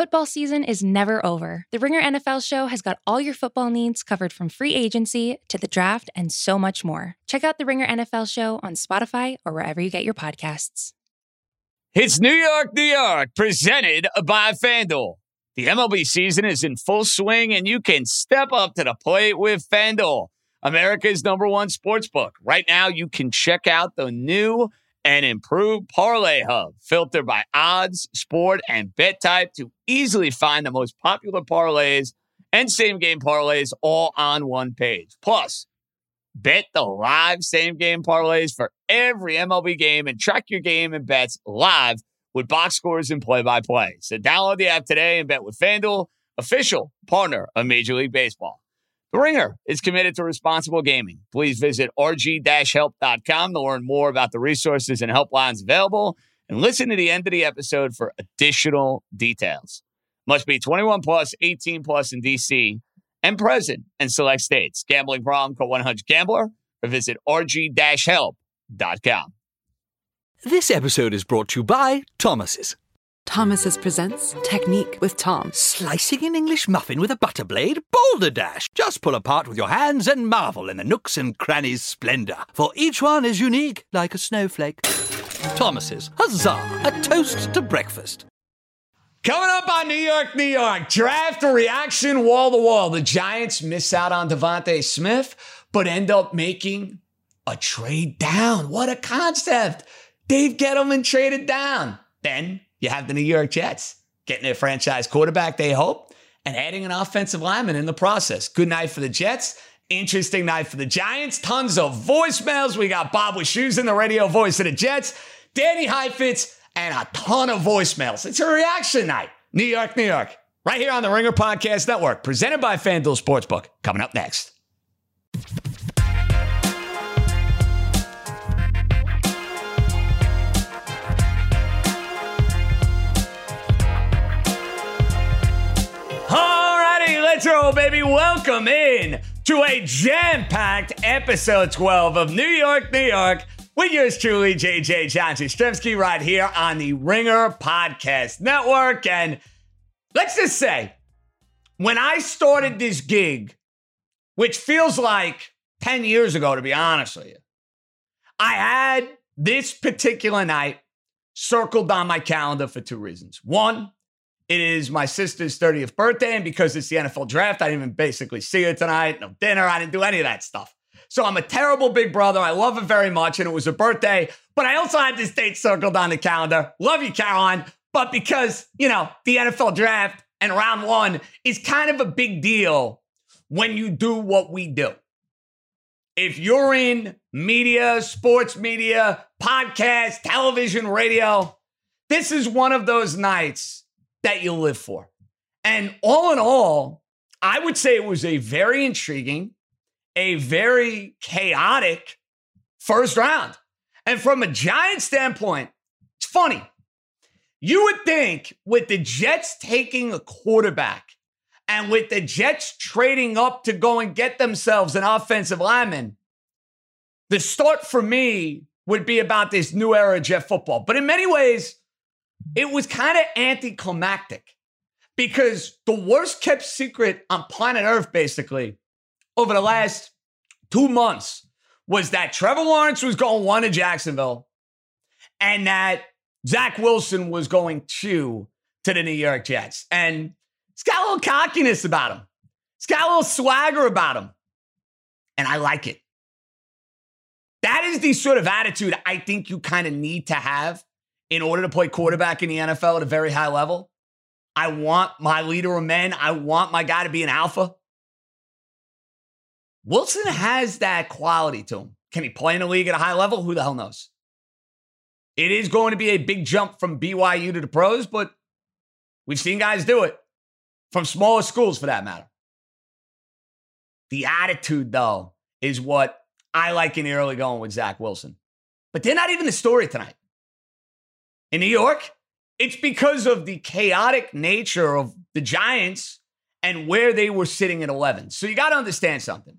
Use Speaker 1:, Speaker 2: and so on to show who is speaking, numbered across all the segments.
Speaker 1: Football season is never over. The Ringer NFL show has got all your football needs covered from free agency to the draft and so much more. Check out the Ringer NFL show on Spotify or wherever you get your podcasts.
Speaker 2: It's New York, New York, presented by FanDuel. The MLB season is in full swing, and you can step up to the plate with FanDuel, America's number one sports book. Right now, you can check out the new and improved Parlay Hub, filtered by odds, sport, and bet type to easily find the most popular parlays and same game parlays all on one page. Plus, bet the live same game parlays for every MLB game and track your game and bets live with box scores and play by play. So download the app today and bet with FanDuel, official partner of Major League Baseball. The Ringer is committed to responsible gaming. Please visit rg-help.com to learn more about the resources and helplines available and listen to the end of the episode for additional details. Must be 21 plus, 18 plus in DC and present in select states. Gambling problem, call 100 gambler or visit rg-help.com.
Speaker 3: This episode is brought to you by Thomas's.
Speaker 4: Thomas's presents Technique with Tom.
Speaker 3: Slicing an English muffin with a butter blade? Boulder Dash! Just pull apart with your hands and marvel in the nooks and crannies' splendor, for each one is unique like a snowflake. Thomas's, huzzah! A toast to breakfast.
Speaker 2: Coming up on New York, New York, draft reaction wall to wall. The Giants miss out on DeVonta Smith, but end up making a trade down. What a concept! Dave Gettleman traded down. Then you have the New York Jets getting their franchise quarterback, they hope, and adding an offensive lineman in the process. Good night for the Jets. Interesting night for the Giants. Tons of voicemails. We got Bob Wischusen in the radio voice of the Jets, Danny Heifetz, and a ton of voicemails. It's a reaction night. New York, New York. Right here on the Ringer Podcast Network, presented by FanDuel Sportsbook. Coming up next. Let's baby. Welcome in to a jam packed episode 12 of New York, New York with yours truly, JJ John Jastremski, right here on the Ringer Podcast Network. And let's just say, when I started this gig, which feels like 10 years ago, to be honest with you, I had this particular night circled on my calendar for two reasons. One, it is my sister's 30th birthday, and because it's the NFL draft, I didn't even basically see her tonight. No dinner. I didn't do any of that stuff. So I'm a terrible big brother. I love her very much, and it was her birthday. But I also had this date circled on the calendar. Love you, Caroline. But because, you know, the NFL draft and round one is kind of a big deal when you do what we do. If you're in media, sports media, podcast, television, radio, this is one of those nights that you live for. And all in all, I would say it was a very intriguing, a very chaotic first round. And from a Giant standpoint, it's funny. You would think with the Jets taking a quarterback and with the Jets trading up to go and get themselves an offensive lineman, the start for me would be about this new era of Jet football. But in many ways, it was kind of anticlimactic because the worst kept secret on planet Earth, basically, over the last two months was that Trevor Lawrence was going one to Jacksonville and that Zach Wilson was going two to the New York Jets. And it's got a little cockiness about him. It's got a little swagger about him. And I like it. That is the sort of attitude I think you kind of need to have in order to play quarterback in the NFL at a very high level. I want my leader of men. I want my guy to be an alpha. Wilson has that quality to him. Can he play in the league at a high level? Who the hell knows? It is going to be a big jump from BYU to the pros, but we've seen guys do it from smaller schools for that matter. The attitude, though, is what I like in the early going with Zach Wilson. But they're not even the story tonight in New York, it's because of the chaotic nature of the Giants and where they were sitting at 11. So you got to understand something.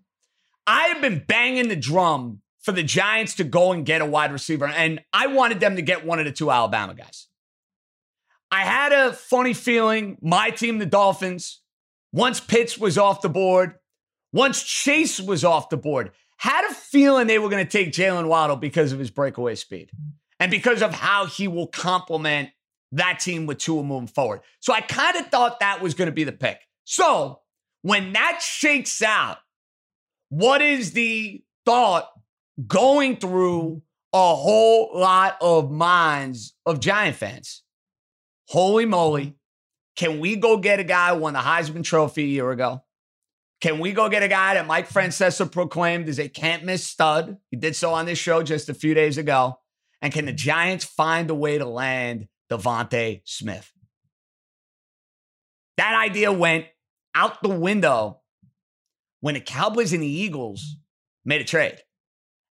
Speaker 2: I have been banging the drum for the Giants to go and get a wide receiver, and I wanted them to get one of the two Alabama guys. I had a funny feeling my team, the Dolphins, once Pitts was off the board, once Chase was off the board, had a feeling they were going to take Jalen Waddle because of his breakaway speed and because of how he will complement that team with Tua moving forward. So I kind of thought that was going to be the pick. So when that shakes out, what is the thought going through a whole lot of minds of Giant fans? Holy moly. Can we go get a guy who won the Heisman Trophy a year ago? Can we go get a guy that Mike Francesa proclaimed is a can't miss stud? He did so on this show just a few days ago. And can the Giants find a way to land DeVonta Smith? That idea went out the window when the Cowboys and the Eagles made a trade.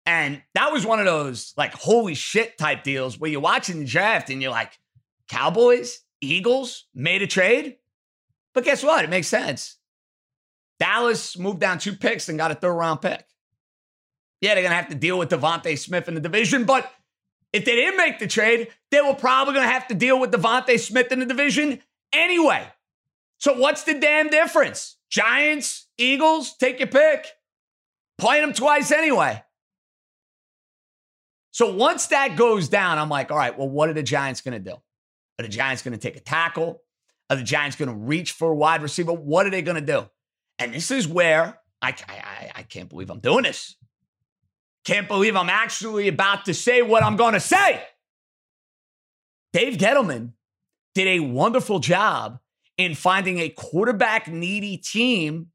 Speaker 2: And that was one of those like holy shit type deals where you're watching the draft and you're like, Cowboys, Eagles made a trade. But guess what? It makes sense. Dallas moved down two picks and got a third round pick. Yeah, they're going to have to deal with DeVonta Smith in the division, but if they didn't make the trade, they were probably going to have to deal with DeVonta Smith in the division anyway. So what's the damn difference? Giants, Eagles, take your pick. Play them twice anyway. So once that goes down, I'm like, all right, well, what are the Giants going to do? Are the Giants going to take a tackle? Are the Giants going to reach for a wide receiver? What are they going to do? And this is where I, I, I can't believe I'm doing this. Can't believe I'm actually about to say what I'm going to say. Dave Gettleman did a wonderful job in finding a quarterback needy team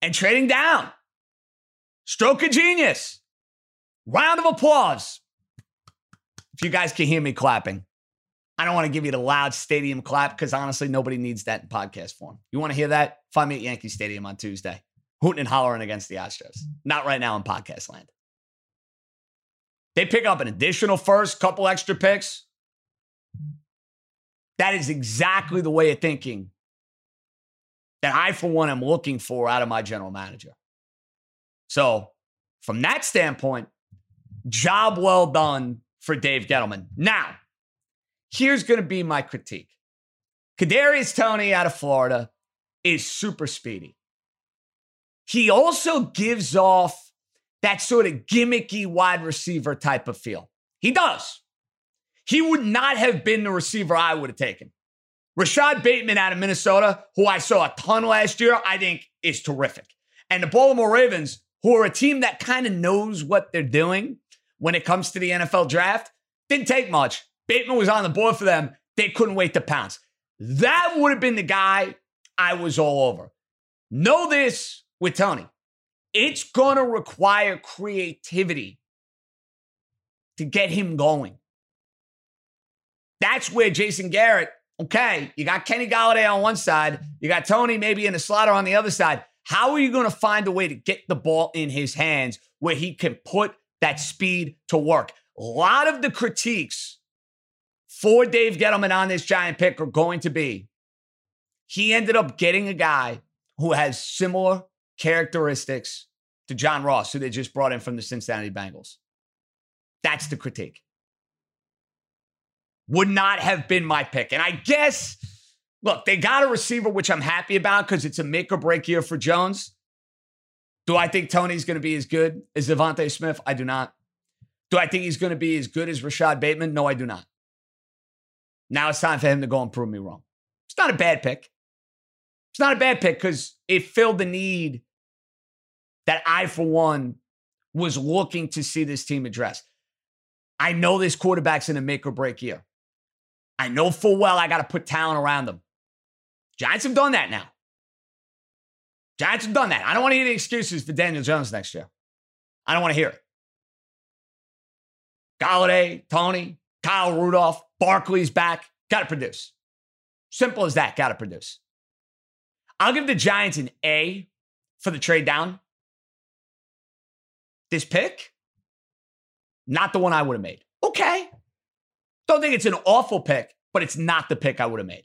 Speaker 2: and trading down. Stroke of genius. Round of applause. If you guys can hear me clapping, I don't want to give you the loud stadium clap because honestly, nobody needs that in podcast form. You want to hear that? Find me at Yankee Stadium on Tuesday, hooting and hollering against the Astros. Not right now in podcast land. They pick up an additional first, couple extra picks. That is exactly the way of thinking that I, for one, am looking for out of my general manager. So, from that standpoint, job well done for Dave Gettleman. Now, here's going to be my critique. Kadarius Toney out of Florida is super speedy. He also gives off that sort of gimmicky wide receiver type of feel. He does. He would not have been the receiver I would have taken. Rashad Bateman out of Minnesota, who I saw a ton last year, I think is terrific. And the Baltimore Ravens, who are a team that kind of knows what they're doing when it comes to the NFL draft, didn't take much. Bateman was on the board for them. They couldn't wait to pounce. That would have been the guy I was all over. Know this with Toney. It's going to require creativity to get him going. That's where Jason Garrett, okay, you got Kenny Golladay on one side, you got Toney maybe in the slaughter on the other side. How are you going to find a way to get the ball in his hands where he can put that speed to work? A lot of the critiques for Dave Gettleman on this giant pick are going to be he ended up getting a guy who has similar characteristics to John Ross, who they just brought in from the Cincinnati Bengals. That's the critique. Would not have been my pick. And I guess, look, they got a receiver, which I'm happy about because it's a make or break year for Jones. Do I think Toney's going to be as good as DeVonta Smith? I do not. Do I think he's going to be as good as Rashad Bateman? No, I do not. Now it's time for him to go and prove me wrong. It's not a bad pick. It's not a bad pick because it filled the need that I, for one, was looking to see this team address. I know this quarterback's in a make or break year. I know full well I got to put talent around them. Giants have done that now. Giants have done that. I don't want to hear the excuses for Daniel Jones next year. I don't want to hear it. Golladay, Toney, Kyle Rudolph, Barkley's back. Got to produce. Simple as that. Got to produce. I'll give the Giants an A for the trade down. This pick, not the one I would have made. Okay. Don't think it's an awful pick, but it's not the pick I would have made.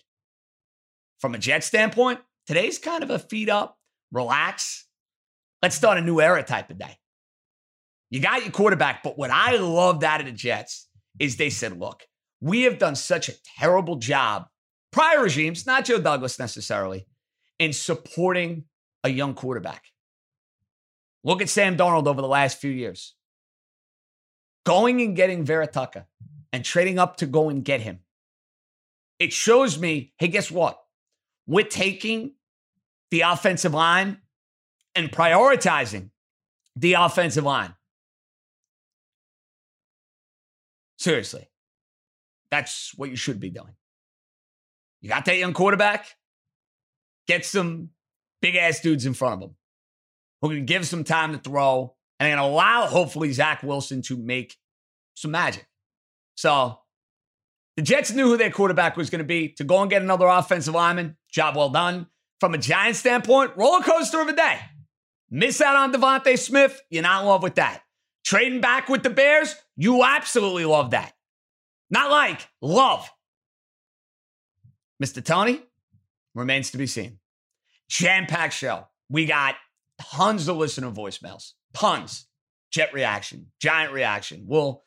Speaker 2: From a Jet standpoint, today's kind of a feed up, relax, let's start a new era type of day. You got your quarterback, but what I loved out of the Jets is they said, look, we have done such a terrible job prior regimes, not Joe Douglas necessarily, in supporting a young quarterback. Look at Sam Darnold over the last few years. Going and getting Vera Tucker and trading up to go and get him. It shows me, hey, guess what? We're taking the offensive line and prioritizing the offensive line. Seriously, that's what you should be doing. You got that young quarterback, get some big ass dudes in front of him who can give some time to throw and to allow, hopefully, Zach Wilson to make some magic. So the Jets knew who their quarterback was going to be to go and get another offensive lineman. Job well done. From a Giant standpoint, roller coaster of a day. Miss out on DeVonta Smith, you're not in love with that. Trading back with the Bears, you absolutely love that. Not like, love. Mr. Toney remains to be seen. Jam packed show. We got tons of listener voicemails, tons. Jet reaction, giant reaction. We'll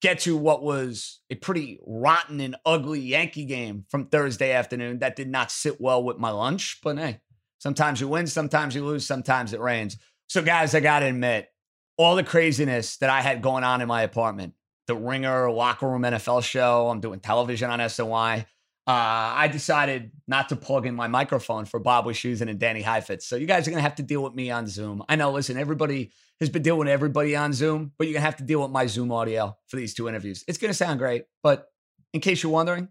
Speaker 2: get to what was a pretty rotten and ugly Yankee game from Thursday afternoon that did not sit well with my lunch. But hey, sometimes you win, sometimes you lose, sometimes it rains. So, guys, I got to admit, all the craziness that I had going on in my apartment, the Ringer Locker Room NFL show, I'm doing television on SNY. Uh, I decided not to plug in my microphone for Bob Wischusen and Danny Heifetz. So you guys are going to have to deal with me on Zoom. I know, listen, everybody has been dealing with everybody on Zoom, but you're going to have to deal with my Zoom audio for these two interviews. It's going to sound great, but in case you're wondering,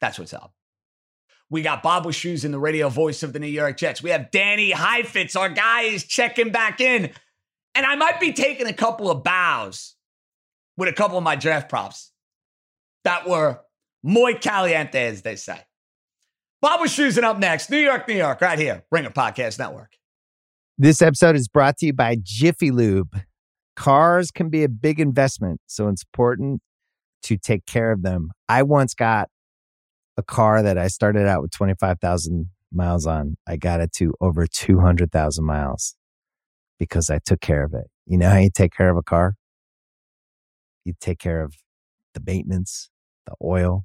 Speaker 2: that's what's up. We got Bob Wischusen, the radio voice of the New York Jets. We have Danny Heifetz. Our guy is checking back in. And I might be taking a couple of bows with a couple of my draft props that were muy caliente, as they say. Bob Wischusen up next. New York, New York, right here. Ringer Podcast Network.
Speaker 5: This episode is brought to you by Jiffy Lube. Cars can be a big investment, so it's important to take care of them. I once got a car that I started out with 25,000 miles on. I got it to over 200,000 miles because I took care of it. You know how you take care of a car? You take care of the maintenance, the oil,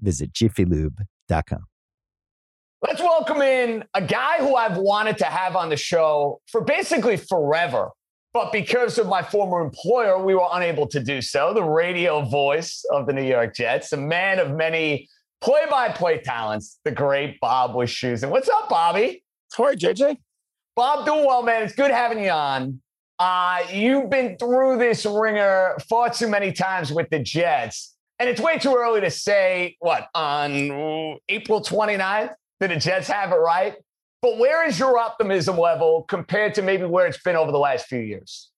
Speaker 5: visit jiffylube.com.
Speaker 2: Let's welcome in a guy who I've wanted to have on the show for basically forever. But because of my former employer, we were unable to do so. The radio voice of the New York Jets, a man of many play by play talents, the great Bob Wischusen. What's up, Bobby?
Speaker 6: All right, JJ.
Speaker 2: Bob, doing well, man. It's good having you on. Uh, you've been through this ringer far too many times with the Jets. And it's way too early to say what on April 29th did the Jets have it right? But where is your optimism level compared to maybe where it's been over the last few years?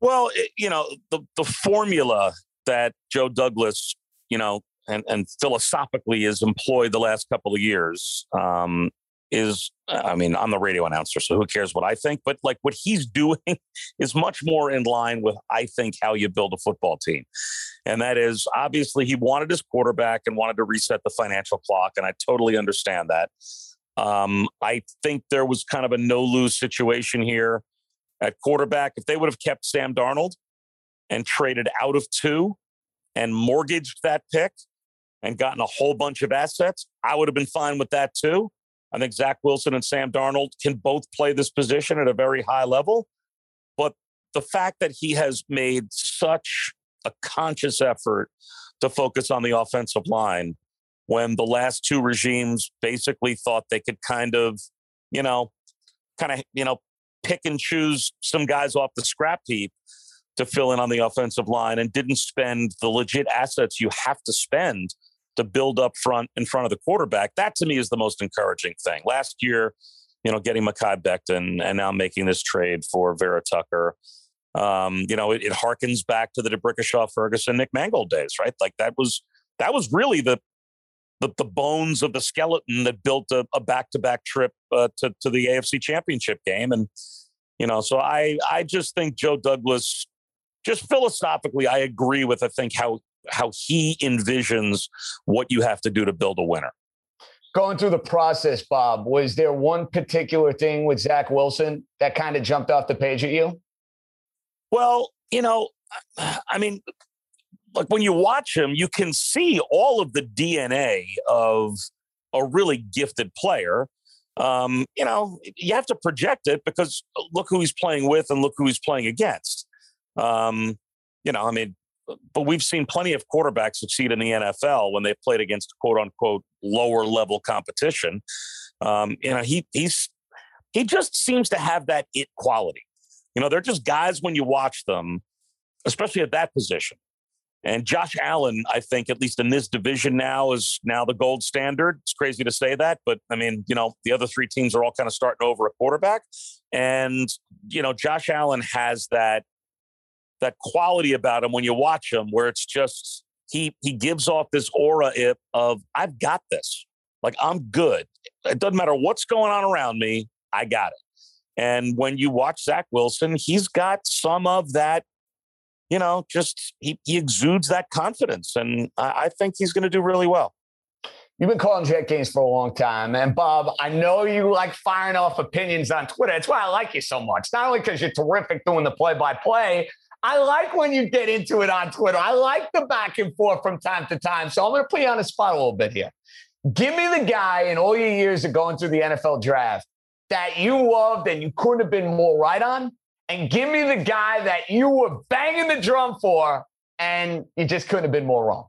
Speaker 6: Well, it, you know, the the formula that Joe Douglas, you know, and, and philosophically has employed the last couple of years um, is, I mean, I'm the radio announcer, so who cares what I think? But like what he's doing is much more in line with, I think, how you build a football team. And that is obviously he wanted his quarterback and wanted to reset the financial clock. And I totally understand that. Um, I think there was kind of a no lose situation here at quarterback. If they would have kept Sam Darnold and traded out of two and mortgaged that pick and gotten a whole bunch of assets, I would have been fine with that too. I think Zach Wilson and Sam Darnold can both play this position at a very high level. But the fact that he has made such a conscious effort to focus on the offensive line when the last two regimes basically thought they could kind of, you know, kind of, you know, pick and choose some guys off the scrap heap to fill in on the offensive line and didn't spend the legit assets you have to spend to build up front in front of the quarterback. That to me is the most encouraging thing. Last year, you know, getting Mekhi Becton and now making this trade for Vera Tucker. Um, you know, it, it harkens back to the D'Brickashaw Ferguson Nick Mangold days, right? Like that was that was really the the, the bones of the skeleton that built a, a back-to-back trip uh, to, to the AFC championship game. And, you know, so I, I just think Joe Douglas, just philosophically, I agree with, I think how, how he envisions what you have to do to build a winner.
Speaker 2: Going through the process, Bob, was there one particular thing with Zach Wilson that kind of jumped off the page at you?
Speaker 6: Well, you know, I mean, like when you watch him, you can see all of the DNA of a really gifted player. Um, you know, you have to project it because look who he's playing with and look who he's playing against. Um, you know, I mean, but we've seen plenty of quarterbacks succeed in the NFL when they've played against quote unquote lower level competition. Um, you know, he he's he just seems to have that it quality. You know, they're just guys when you watch them, especially at that position. And Josh Allen, I think, at least in this division now, is now the gold standard. It's crazy to say that, but I mean, you know, the other three teams are all kind of starting over a quarterback. And, you know, Josh Allen has that that quality about him when you watch him where it's just he he gives off this aura of I've got this. Like I'm good. It doesn't matter what's going on around me, I got it. And when you watch Zach Wilson, he's got some of that you know, just he, he exudes that confidence. And I, I think he's going to do really well.
Speaker 2: You've been calling Jet games for a long time. And Bob, I know you like firing off opinions on Twitter. That's why I like you so much. Not only because you're terrific doing the play by play, I like when you get into it on Twitter. I like the back and forth from time to time. So I'm going to put you on the spot a little bit here. Give me the guy in all your years of going through the NFL draft that you loved and you couldn't have been more right on and give me the guy that you were banging the drum for, and you just couldn't have been more wrong.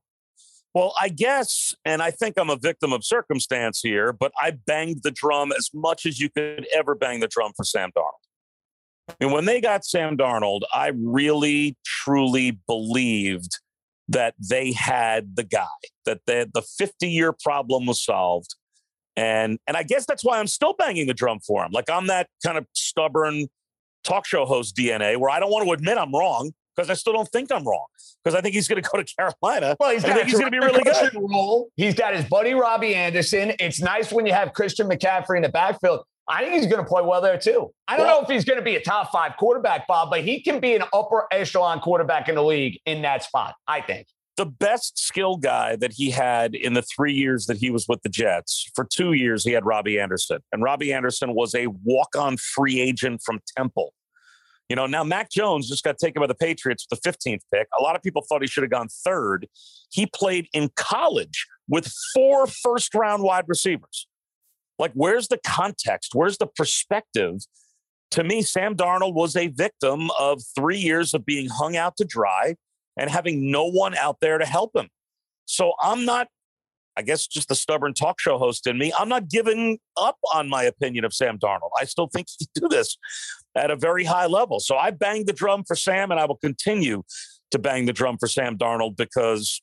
Speaker 6: Well, I guess, and I think I'm a victim of circumstance here, but I banged the drum as much as you could ever bang the drum for Sam Darnold. And when they got Sam Darnold, I really, truly believed that they had the guy, that they, the 50 year problem was solved. And, and I guess that's why I'm still banging the drum for him. Like I'm that kind of stubborn, talk show host DNA where I don't want to admit I'm wrong because I still don't think I'm wrong because I think he's going to go to Carolina.
Speaker 2: Well, he's he's going to be really good. Role. He's got his buddy Robbie Anderson. It's nice when you have Christian McCaffrey in the backfield. I think he's going to play well there too. I don't well, know if he's going to be a top five quarterback, Bob, but he can be an upper echelon quarterback in the league in that spot. I think
Speaker 6: the best skill guy that he had in the three years that he was with the Jets. For two years, he had Robbie Anderson, and Robbie Anderson was a walk-on free agent from Temple. You know, now Mac Jones just got taken by the Patriots with the 15th pick. A lot of people thought he should have gone third. He played in college with four first-round wide receivers. Like, where's the context? Where's the perspective? To me, Sam Darnold was a victim of three years of being hung out to dry and having no one out there to help him. So I'm not, I guess, just the stubborn talk show host in me. I'm not giving up on my opinion of Sam Darnold. I still think he can do this at a very high level. So I banged the drum for Sam, and I will continue to bang the drum for Sam Darnold because,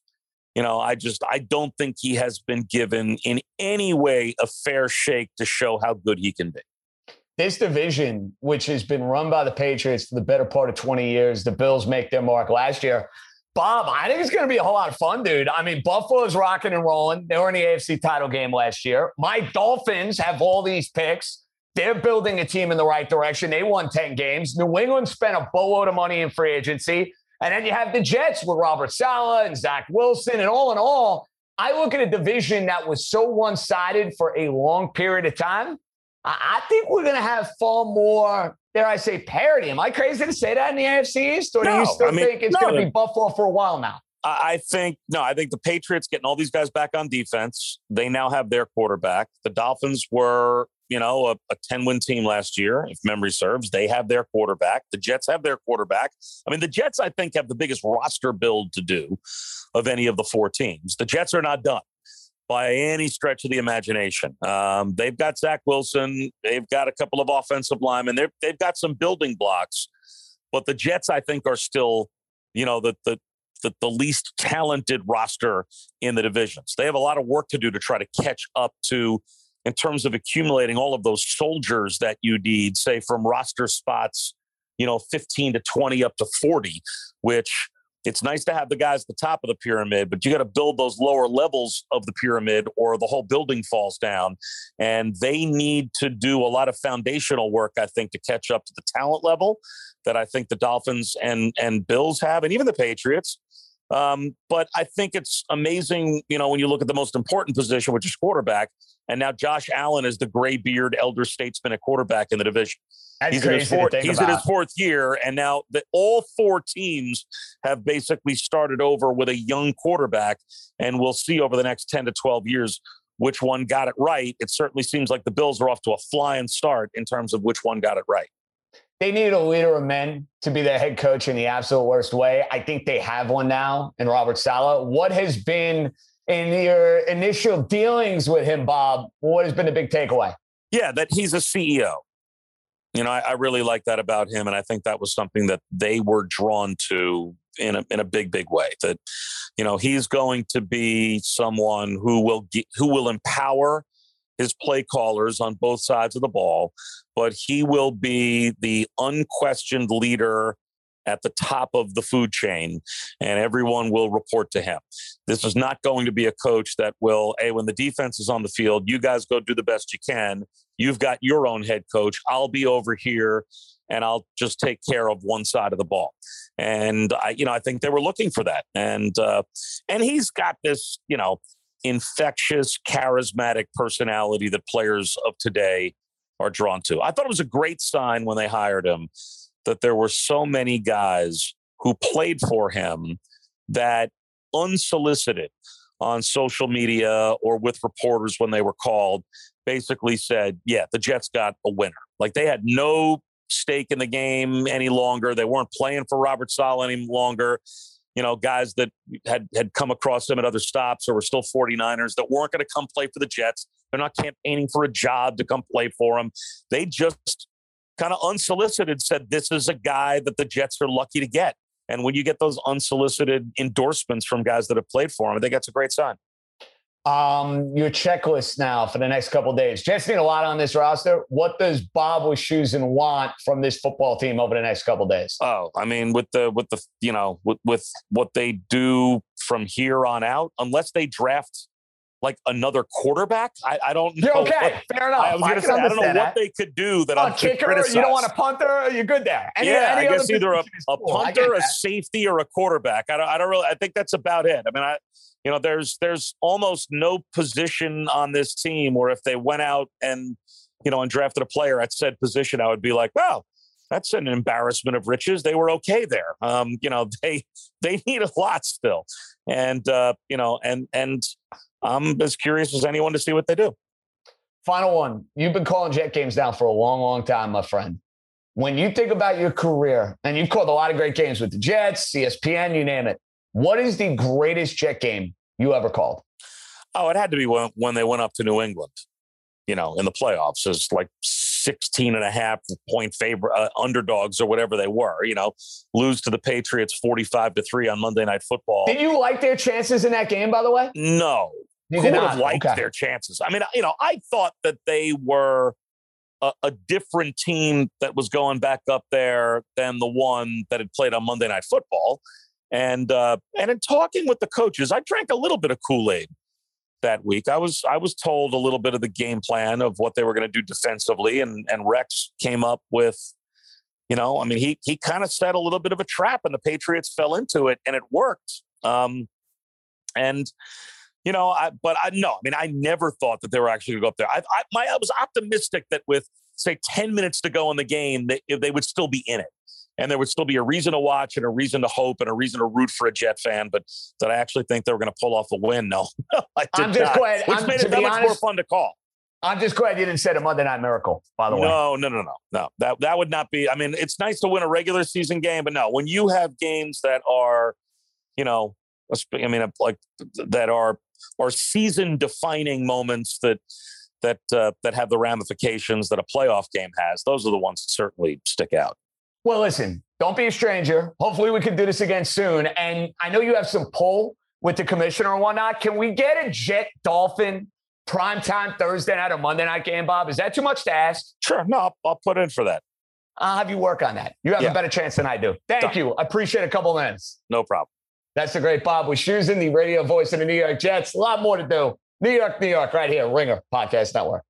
Speaker 6: you know, I just I don't think he has been given in any way a fair shake to show how good he can be
Speaker 2: this division, which has been run by the Patriots for the better part of 20 years, the Bills make their mark last year. Bob, I think it's going to be a whole lot of fun, dude. I mean, Buffalo's rocking and rolling. They were in the AFC title game last year. My Dolphins have all these picks. They're building a team in the right direction. They won 10 games. New England spent a boatload of money in free agency. And then you have the Jets with Robert Saleh and Zach Wilson. And all in all, I look at a division that was so one sided for a long period of time. I think we're going to have far more, dare I say, parity. Am I crazy to say that in the AFC East? Or no, do you still I mean, think it's no, going to be Buffalo for a while now?
Speaker 6: I think, no, I think the Patriots getting all these guys back on defense, they now have their quarterback. The Dolphins were, you know, a, a 10 win team last year, if memory serves. They have their quarterback. The Jets have their quarterback. I mean, the Jets, I think, have the biggest roster build to do of any of the four teams. The Jets are not done by any stretch of the imagination. Um, they've got Zach Wilson. They've got a couple of offensive linemen. They've, they've got some building blocks. But the Jets, I think, are still, you know, the, the, the, the least talented roster in the divisions. They have a lot of work to do to try to catch up to in terms of accumulating all of those soldiers that you need, say, from roster spots, you know, 15 to 20 up to 40, which it's nice to have the guys at the top of the pyramid, but you got to build those lower levels of the pyramid or the whole building falls down. And they need to do a lot of foundational work, I think, to catch up to the talent level that I think the Dolphins and and Bills have, and even the Patriots. Um, but I think it's amazing, you know, when you look at the most important position, which is quarterback, and now Josh Allen is the gray beard elder statesman at quarterback in the division.
Speaker 2: That's
Speaker 6: he's in his fourth, he's in his fourth year, and now the, all four teams have basically started over with a young quarterback, and we'll see over the next ten to twelve years which one got it right. It certainly seems like the Bills are off to a flying start in terms of which one got it right.
Speaker 2: They needed a leader of men to be their head coach in the absolute worst way. I think they have one now in Robert Saleh. What has been in your initial dealings with him, Bob? What has been the big takeaway?
Speaker 6: Yeah, that he's a CEO you know, I, I, really like that about him, and I think that was something that they were drawn to in a in a big, big way. That you know he's going to be someone who will get, who will empower his play callers on both sides of the ball, but he will be the unquestioned leader at the top of the food chain and everyone will report to him. This is not going to be a coach that will, hey, when the defense is on the field, you guys go do the best you can. You've got your own head coach. I'll be over here and I'll just take care of one side of the ball. And I, you know, I think they were looking for that. And uh, and he's got this, you know, infectious, charismatic personality that players of today are drawn to. I thought it was a great sign when they hired him that there were so many guys who played for him that unsolicited on social media or with reporters when they were called basically said, yeah, the Jets got a winner. Like they had no stake in the game any longer. They weren't playing for Robert Saleh any longer. You know, guys that had had come across them at other stops or were still 49ers that weren't going to come play for the Jets. They're not campaigning for a job to come play for them. They just kind of unsolicited said this is a guy that the Jets are lucky to get. And when you get those unsolicited endorsements from guys that have played for him, I think that's a great sign.
Speaker 2: Um, your checklist now for the next couple days. Jets need a lot on this roster. What does Bob Wischusen want from this football team over the next couple days?
Speaker 6: Oh, I mean, with the with the you know with with what they do from here on out, unless they draft like another quarterback. I, I don't know.
Speaker 2: You're okay. What, Fair enough.
Speaker 6: I was going to say, I don't know that. what they could do that oh, I'm
Speaker 2: kicker,
Speaker 6: criticize.
Speaker 2: You don't want a punter? You're good there.
Speaker 6: Any, yeah, any I guess either a, a punter, a safety, or a quarterback. I don't, I don't really, I think that's about it. I mean, I, you know, there's, there's almost no position on this team where if they went out and, you know, and drafted a player at said position, I would be like, well, that's an embarrassment of riches. They were okay there. Um, you know, they they need a lot still, and uh, you know, and and I'm as curious as anyone to see what they do.
Speaker 2: Final one. You've been calling Jet games now for a long, long time, my friend. When you think about your career, and you've called a lot of great games with the Jets, ESPN, you name it, what is the greatest Jet game you ever called?
Speaker 6: Oh, it had to be when, when they went up to New England, you know, in the playoffs as like 16 and a half point favor uh, underdogs or whatever they were, you know, lose to the Patriots 45 to 3 on Monday Night Football.
Speaker 2: Did you like their chances in that game, by the way?
Speaker 6: No, you Who would have liked okay. their chances? I mean, you know, I thought that they were a, a, different team that was going back up there than the one that had played on Monday Night Football. And uh, and in talking with the coaches, I drank a little bit of Kool Aid that week. I was I was told a little bit of the game plan of what they were going to do defensively, and and Rex came up with, you know, I mean, he he kind of set a little bit of a trap, and the Patriots fell into it, and it worked. Um, and you know, I, but I no, I mean, I never thought that they were actually going to go up there. I, I, my, I was optimistic that with say ten minutes to go in the game, that they, they would still be in it, and there would still be a reason to watch and a reason to hope and a reason to root for a Jet fan. But that I actually think they were going to pull off a win. No, I did
Speaker 2: I'm just
Speaker 6: not,
Speaker 2: glad.
Speaker 6: Which
Speaker 2: I'm,
Speaker 6: made it that much honest, more fun to call.
Speaker 2: I'm just glad you didn't say a Monday Night Miracle. By the way,
Speaker 6: no, no, no, no, no. That that would not be. I mean, it's nice to win a regular season game, but no, when you have games that are, you know, I mean, like that are are season defining moments that that uh, that have the ramifications that a playoff game has. Those are the ones that certainly stick out.
Speaker 2: Well, listen, don't be a stranger. Hopefully, we can do this again soon. And I know you have some pull with the commissioner and whatnot. Can we get a Jet Dolphin primetime Thursday night or Monday night game, Bob? Is that too much to ask?
Speaker 6: Sure. No, I'll, I'll put in for that.
Speaker 2: I'll have you work on that. You have
Speaker 6: Yeah.
Speaker 2: a better chance than I do. Thank
Speaker 6: Done.
Speaker 2: you. I appreciate a couple minutes.
Speaker 6: No problem.
Speaker 2: That's the great Bob Wischusen, the radio voice of the New York Jets. A lot more to do. New York, New York, right here, Ringer Podcast Network.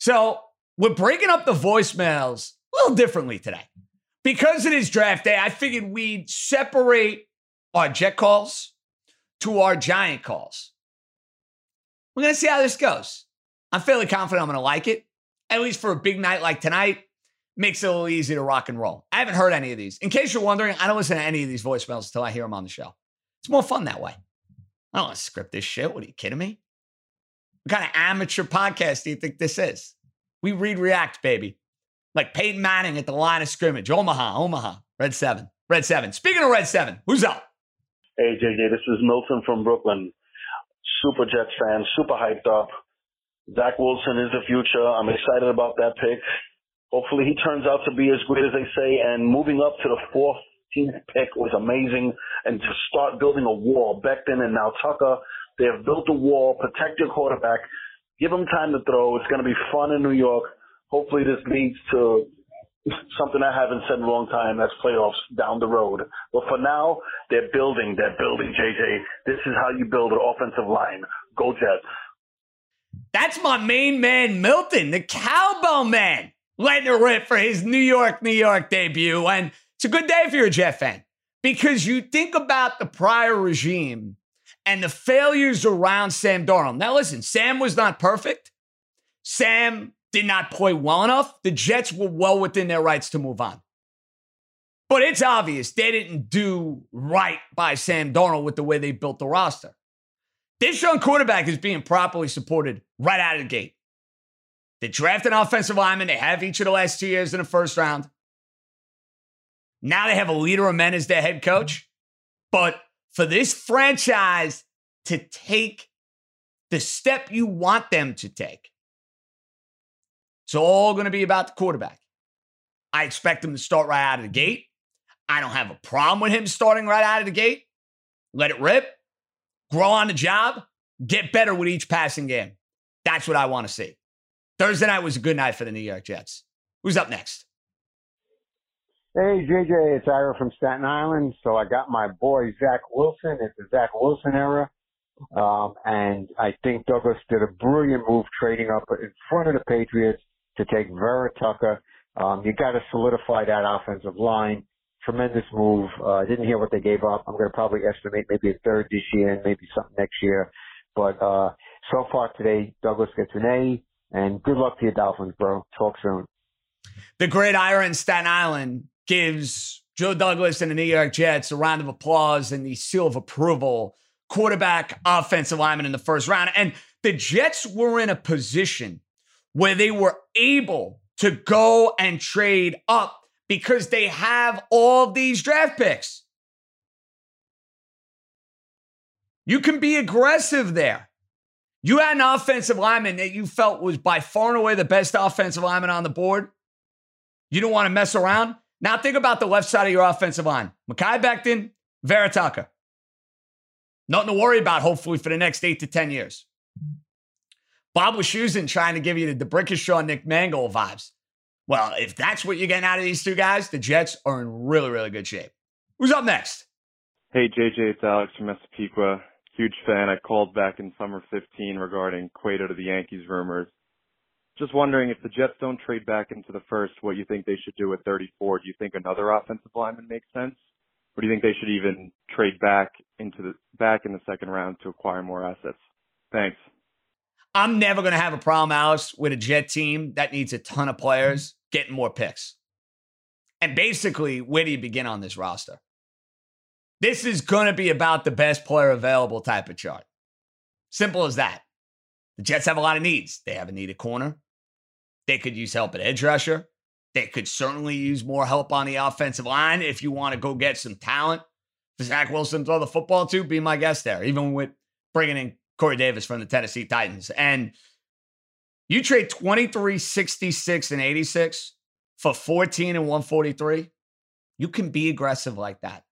Speaker 2: So we're breaking up the voicemails little differently today. Because it is draft day, I figured we'd separate our Jet calls to our Giant calls. We're going to see how this goes. I'm fairly confident I'm going to like it, at least for a big night like tonight. Makes it a little easy to rock and roll. I haven't heard any of these. In case you're wondering, I don't listen to any of these voicemails until I hear them on the show. It's more fun that way. I don't want to script this shit. What are you kidding me? What kind of amateur podcast do you think this is? We read react, baby. Like Peyton Manning at the line of scrimmage. Omaha, Omaha. Red 7. Red 7. Speaking of Red 7, who's up?
Speaker 7: Hey, JJ, this is Milton from Brooklyn. Super Jets fan, super hyped up. Zach Wilson is the future. I'm excited about that pick. Hopefully he turns out to be as great as they say. And moving up to the 14th pick was amazing. And to start building a wall, Becton and now Tucker, they have built a wall, protect your quarterback, give him time to throw. It's going to be fun in New York. Hopefully this leads to something I haven't said in a long time. That's playoffs down the road. But for now, they're building. They're building, JJ. This is how you build an offensive line. Go Jets.
Speaker 2: That's my main man, Milton, the cowbell man, letting it rip for his New York, New York debut. And it's a good day if you're a Jet fan because you think about the prior regime and the failures around Sam Darnold. Now, listen, Sam was not perfect. Sam did not play well enough. The Jets were well within their rights to move on. But it's obvious they didn't do right by Sam Darnold with the way they built the roster. This young quarterback is being properly supported right out of the gate. They draft an offensive lineman. They have each of the last two years in the first round. Now they have a leader of men as their head coach. But for this franchise to take the step you want them to take, it's all going to be about the quarterback. I expect him to start right out of the gate. I don't have a problem with him starting right out of the gate. Let it rip, grow on the job, get better with each passing game. That's what I want to see. Thursday night was a good night for the New York Jets. Who's up next?
Speaker 8: Hey, JJ, it's Ira from Staten Island. So I got my boy Zach Wilson. It's the Zach Wilson era. Um, and I think Douglas did a brilliant move trading up in front of the Patriots to take Vera Tucker. Um, you got to solidify that offensive line. Tremendous move. Uh, I didn't hear what they gave up. I'm going to probably estimate maybe a third this year and maybe something next year. But uh, so far today, Douglas gets an A. And good luck to your Dolphins, bro. Talk soon.
Speaker 2: The great Ira in Staten Island gives Joe Douglas and the New York Jets a round of applause and the seal of approval. Quarterback, offensive lineman in the first round. And the Jets were in a position where they were able to go and trade up because they have all these draft picks. You can be aggressive there. You had an offensive lineman that you felt was by far and away the best offensive lineman on the board. You don't want to mess around. Now think about the left side of your offensive line. Mekhi Becton, Vera Tucker. Nothing to worry about, hopefully, for the next eight to 10 years. Bob Wischusen trying to give you the D'Brickashaw, Nick Mangold vibes. Well, if that's what you're getting out of these two guys, the Jets are in really, really good shape. Who's up next?
Speaker 9: Hey, JJ, it's Alex from Massapequa. Huge fan. I called back in summer 15 regarding Cueto to the Yankees rumors. Just wondering if the Jets don't trade back into the first, what you think they should do at 34. Do you think another offensive lineman makes sense? Or do you think they should even trade back into the back in the second round to acquire more assets? Thanks.
Speaker 2: I'm never going to have a problem, Alex, with a Jet team that needs a ton of mm-hmm. players getting more picks. And basically, where do you begin on this roster? This is going to be about the best player available type of chart. Simple as that. The Jets have a lot of needs. They have a need at corner. They could use help at edge rusher. They could certainly use more help on the offensive line if you want to go get some talent. For Zach Wilson throw the football to, be my guest there, even with bringing in Corey Davis from the Tennessee Titans. And you trade 23, 66, and 86 for 14 and 143. You can be aggressive like that.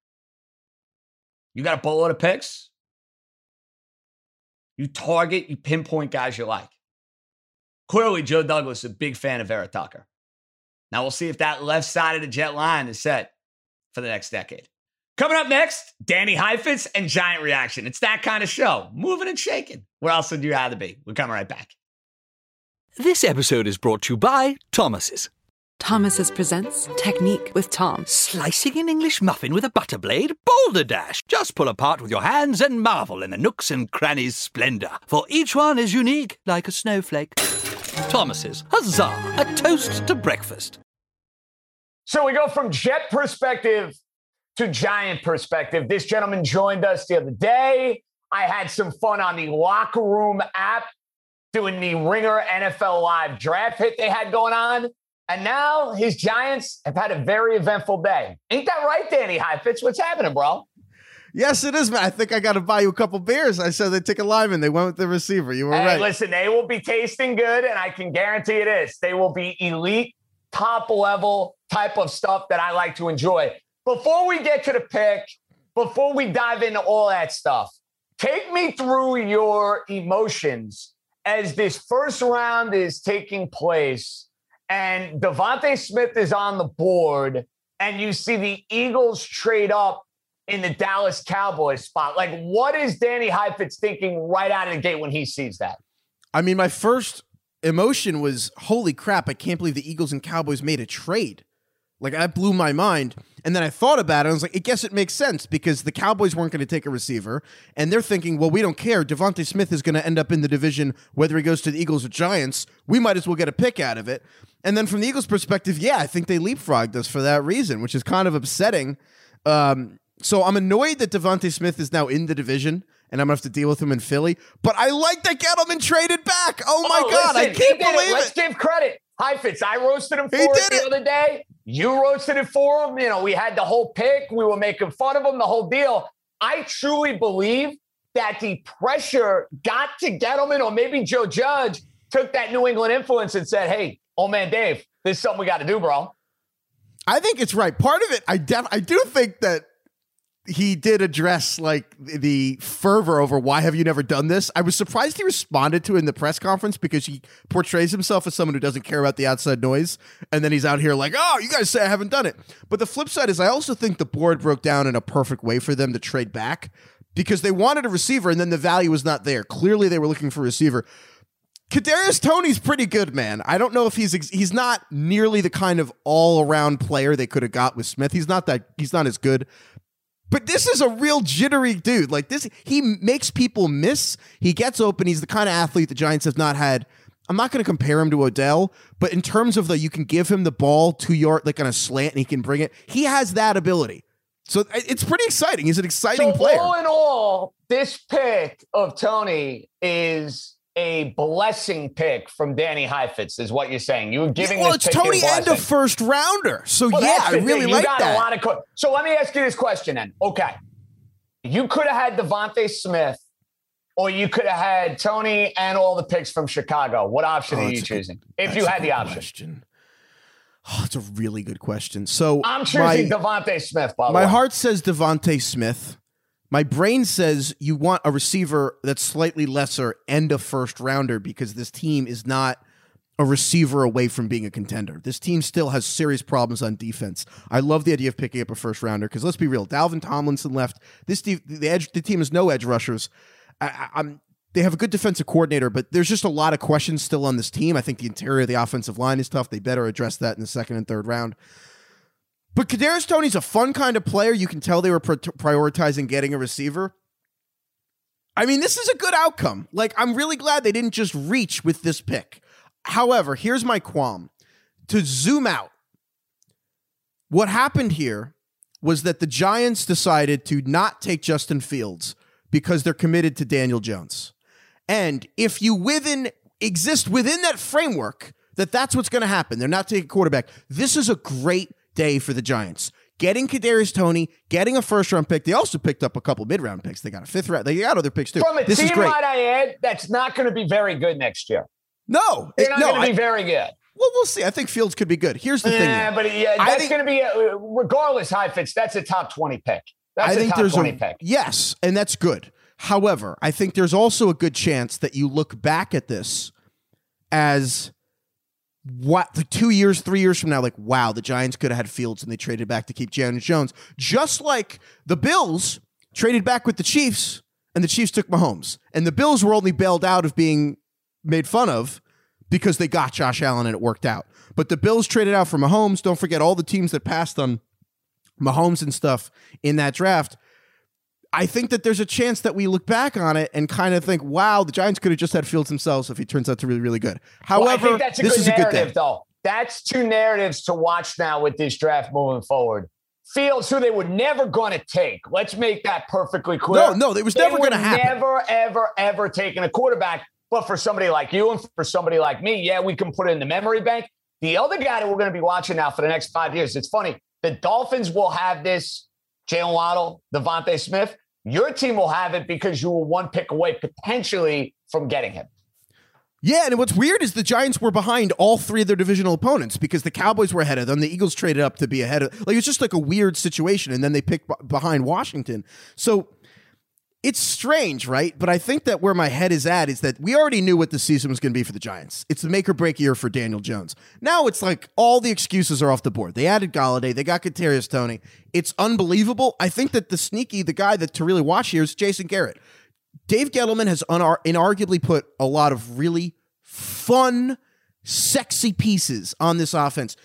Speaker 2: You got a boatload of picks. You target, you pinpoint guys you like. Clearly, Joe Douglas is a big fan of Vera Tucker. Now we'll see if that left side of the jet line is set for the next decade. Coming up next, Danny Heifetz and Giant Reaction. It's that kind of show, moving and shaking. Where else would you rather be? We're coming right back.
Speaker 3: This episode is brought to you by Thomas's.
Speaker 4: Thomas's presents Technique with Tom.
Speaker 3: Slicing an English muffin with a butter blade? Boulder Dash! Just pull apart with your hands and marvel in the nooks and crannies' splendor, for each one is unique like a snowflake. Thomas's, huzzah! A toast to breakfast.
Speaker 2: So we go from jet perspective to giant perspective. This gentleman joined us the other day. I had some fun on the locker room app doing the Ringer NFL Live draft hit they had going on. And now his Giants have had a very eventful day. Ain't that right, Danny Heifetz? What's happening, bro?
Speaker 10: Yes, it is, man. I think I got to buy you a couple beers. I said they took a lineman. They went with the receiver. You were
Speaker 2: Hey,
Speaker 10: right.
Speaker 2: listen, they will be tasting good, and I can guarantee it is. they will be elite, top level type of stuff that I like to enjoy. Before we get to the pick, before we dive into all that stuff, take me through your emotions as this first round is taking place, and DeVonta Smith is on the board, and you see the Eagles trade up in the Dallas Cowboys spot. Like, what is Danny Heifetz thinking right out of the gate when he sees that?
Speaker 10: I mean, my first emotion was, holy crap, I can't believe the Eagles and Cowboys made a trade. Like, that blew my mind. And then I thought about it. I was like, I guess it makes sense because the Cowboys weren't going to take a receiver. And they're thinking, well, we don't care. DeVonta Smith is going to end up in the division, whether he goes to the Eagles or Giants. We might as well get a pick out of it. And then from the Eagles' perspective, yeah, I think they leapfrogged us for that reason, which is kind of upsetting. Um, so I'm annoyed that DeVonta Smith is now in the division. And I'm gonna have to deal with him in Philly, but I like that Gettleman traded back. Oh my
Speaker 2: Oh,
Speaker 10: god, I
Speaker 2: listen, he
Speaker 10: can't
Speaker 2: did it.
Speaker 10: believe
Speaker 2: Let's give credit. Heifetz, I roasted him for
Speaker 10: He
Speaker 2: it the
Speaker 10: it.
Speaker 2: other day. You roasted it for him. You know, we had the whole pick. We were making fun of him, the whole deal. I truly believe that the pressure got to Gettleman, or maybe Joe Judge took that New England influence and said, "Hey, old man Dave, this is something we got to do, bro."
Speaker 10: I think it's right. Part of it, I def- I do think that he did address like the fervor over why have you never done this. I was surprised he responded to in the press conference because he portrays himself as someone who doesn't care about the outside noise, and then he's out here like, "Oh, you guys say I haven't done it." But the flip side is, I also think the board broke down in a perfect way for them to trade back because they wanted a receiver, and then the value was not there. Clearly, they were looking for a receiver. Kadarius Toney's pretty good, man. I don't know if he's ex- he's not nearly the kind of all around player they could have got with Smith. He's not that he's not as good. But this is a real jittery dude. Like this, he makes people miss. He gets open. He's the kind of athlete the Giants have not had. I'm not going to compare him to Odell, but in terms of the you can give him the ball two yard like on a slant and he can bring it. He has that ability. So it's pretty exciting. He's an exciting
Speaker 2: so
Speaker 10: player.
Speaker 2: all in all, this pick of Toney is a blessing pick from Danny Heifetz, is what you're saying. You were giving
Speaker 10: well,
Speaker 2: this
Speaker 10: it's
Speaker 2: Toney
Speaker 10: and a first rounder. So
Speaker 2: Well,
Speaker 10: yeah, I really
Speaker 2: thing.
Speaker 10: like
Speaker 2: you got
Speaker 10: that.
Speaker 2: A lot of co- so let me ask you this question then. Okay. You could have had DeVonta Smith, or you could have had Toney and all the picks from Chicago. What option
Speaker 10: Oh,
Speaker 2: are you
Speaker 10: that's a
Speaker 2: choosing? if you had the option.
Speaker 10: question. Oh, it's a really good question. So
Speaker 2: I'm choosing DeVonta Smith, by the
Speaker 10: my
Speaker 2: way.
Speaker 10: heart says DeVonta Smith. My brain says you want a receiver that's slightly lesser and a first rounder because this team is not a receiver away from being a contender. This team still has serious problems on defense. I love the idea of picking up a first rounder because let's be real, Dalvin Tomlinson left. This de- the edge the team has no edge rushers. I, I'm they have a good defensive coordinator, but there's just a lot of questions still on this team. I think the interior of the offensive line is tough. They better address that in the second and third round. But Kadarius Toney's a fun kind of player. You can tell they were pri- prioritizing getting a receiver. I mean, this is a good outcome. Like, I'm really glad they didn't just reach with this pick. However, here's my qualm. To zoom out, what happened here was that the Giants decided to not take Justin Fields because they're committed to Daniel Jones. And if you within exist within that framework that that's what's going to happen, they're not taking quarterback. This is a great day for the Giants. Getting Kadarius Toney, getting a first round pick. They also picked up a couple mid round picks. They got a fifth round. They got other picks too.
Speaker 2: From a
Speaker 10: this
Speaker 2: team,
Speaker 10: is great.
Speaker 2: might I add, that's not going to be very good next year.
Speaker 10: No,
Speaker 2: They're not
Speaker 10: no.
Speaker 2: going to be very good.
Speaker 10: well, we'll see. I think Fields could be good. Here's the thing.
Speaker 2: Yeah, but yeah, that's
Speaker 10: think-
Speaker 2: going to be a, regardless. Heifetz, that's a top twenty pick. That's
Speaker 10: I
Speaker 2: a
Speaker 10: think
Speaker 2: top
Speaker 10: there's a
Speaker 2: pick.
Speaker 10: yes, and that's good. However, I think there's also a good chance that you look back at this as what like two years, three years from now, like wow, the Giants could have had Fields and they traded back to keep Daniel Jones, just like the Bills traded back with the Chiefs and the Chiefs took Mahomes, and the Bills were only bailed out of being made fun of because they got Josh Allen and it worked out. But the Bills traded out for Mahomes. Don't forget all the teams that passed on Mahomes and stuff in that draft. I think that there's a chance that we look back on it and kind of think, wow, the Giants could have just had Fields themselves if he turns out to be really, really good. However,
Speaker 2: well, I think that's a
Speaker 10: this
Speaker 2: good
Speaker 10: is a good
Speaker 2: narrative,
Speaker 10: thing.
Speaker 2: though. That's two narratives to watch now with this draft moving forward. Fields, who they were never going to take. Let's make that perfectly clear.
Speaker 10: No, no, it was
Speaker 2: They
Speaker 10: never
Speaker 2: were
Speaker 10: gonna happen.
Speaker 2: Never, ever, ever taking a quarterback. But for somebody like you and for somebody like me, yeah, we can put it in the memory bank. The other guy that we're going to be watching now for the next five years, it's funny. The Dolphins will have this Jaylen Waddle, DeVonta Smith. Your team will have it because you were one pick away potentially from getting him.
Speaker 10: Yeah, and what's weird is the Giants were behind all three of their divisional opponents because the Cowboys were ahead of them. The Eagles traded up to be ahead of. Like it was just like a weird situation, and then they picked b- behind Washington. So it's strange, right? But I think that where my head is at is that we already knew what the season was going to be for the Giants. It's the make or break year for Daniel Jones. Now it's like all the excuses are off the board. They added Golladay, they got Kadarius Toney. It's unbelievable. I think that the sneaky, the guy that to really watch here is Jason Garrett. Dave Gettleman has unar- inarguably put a lot of really fun, sexy pieces on this offense.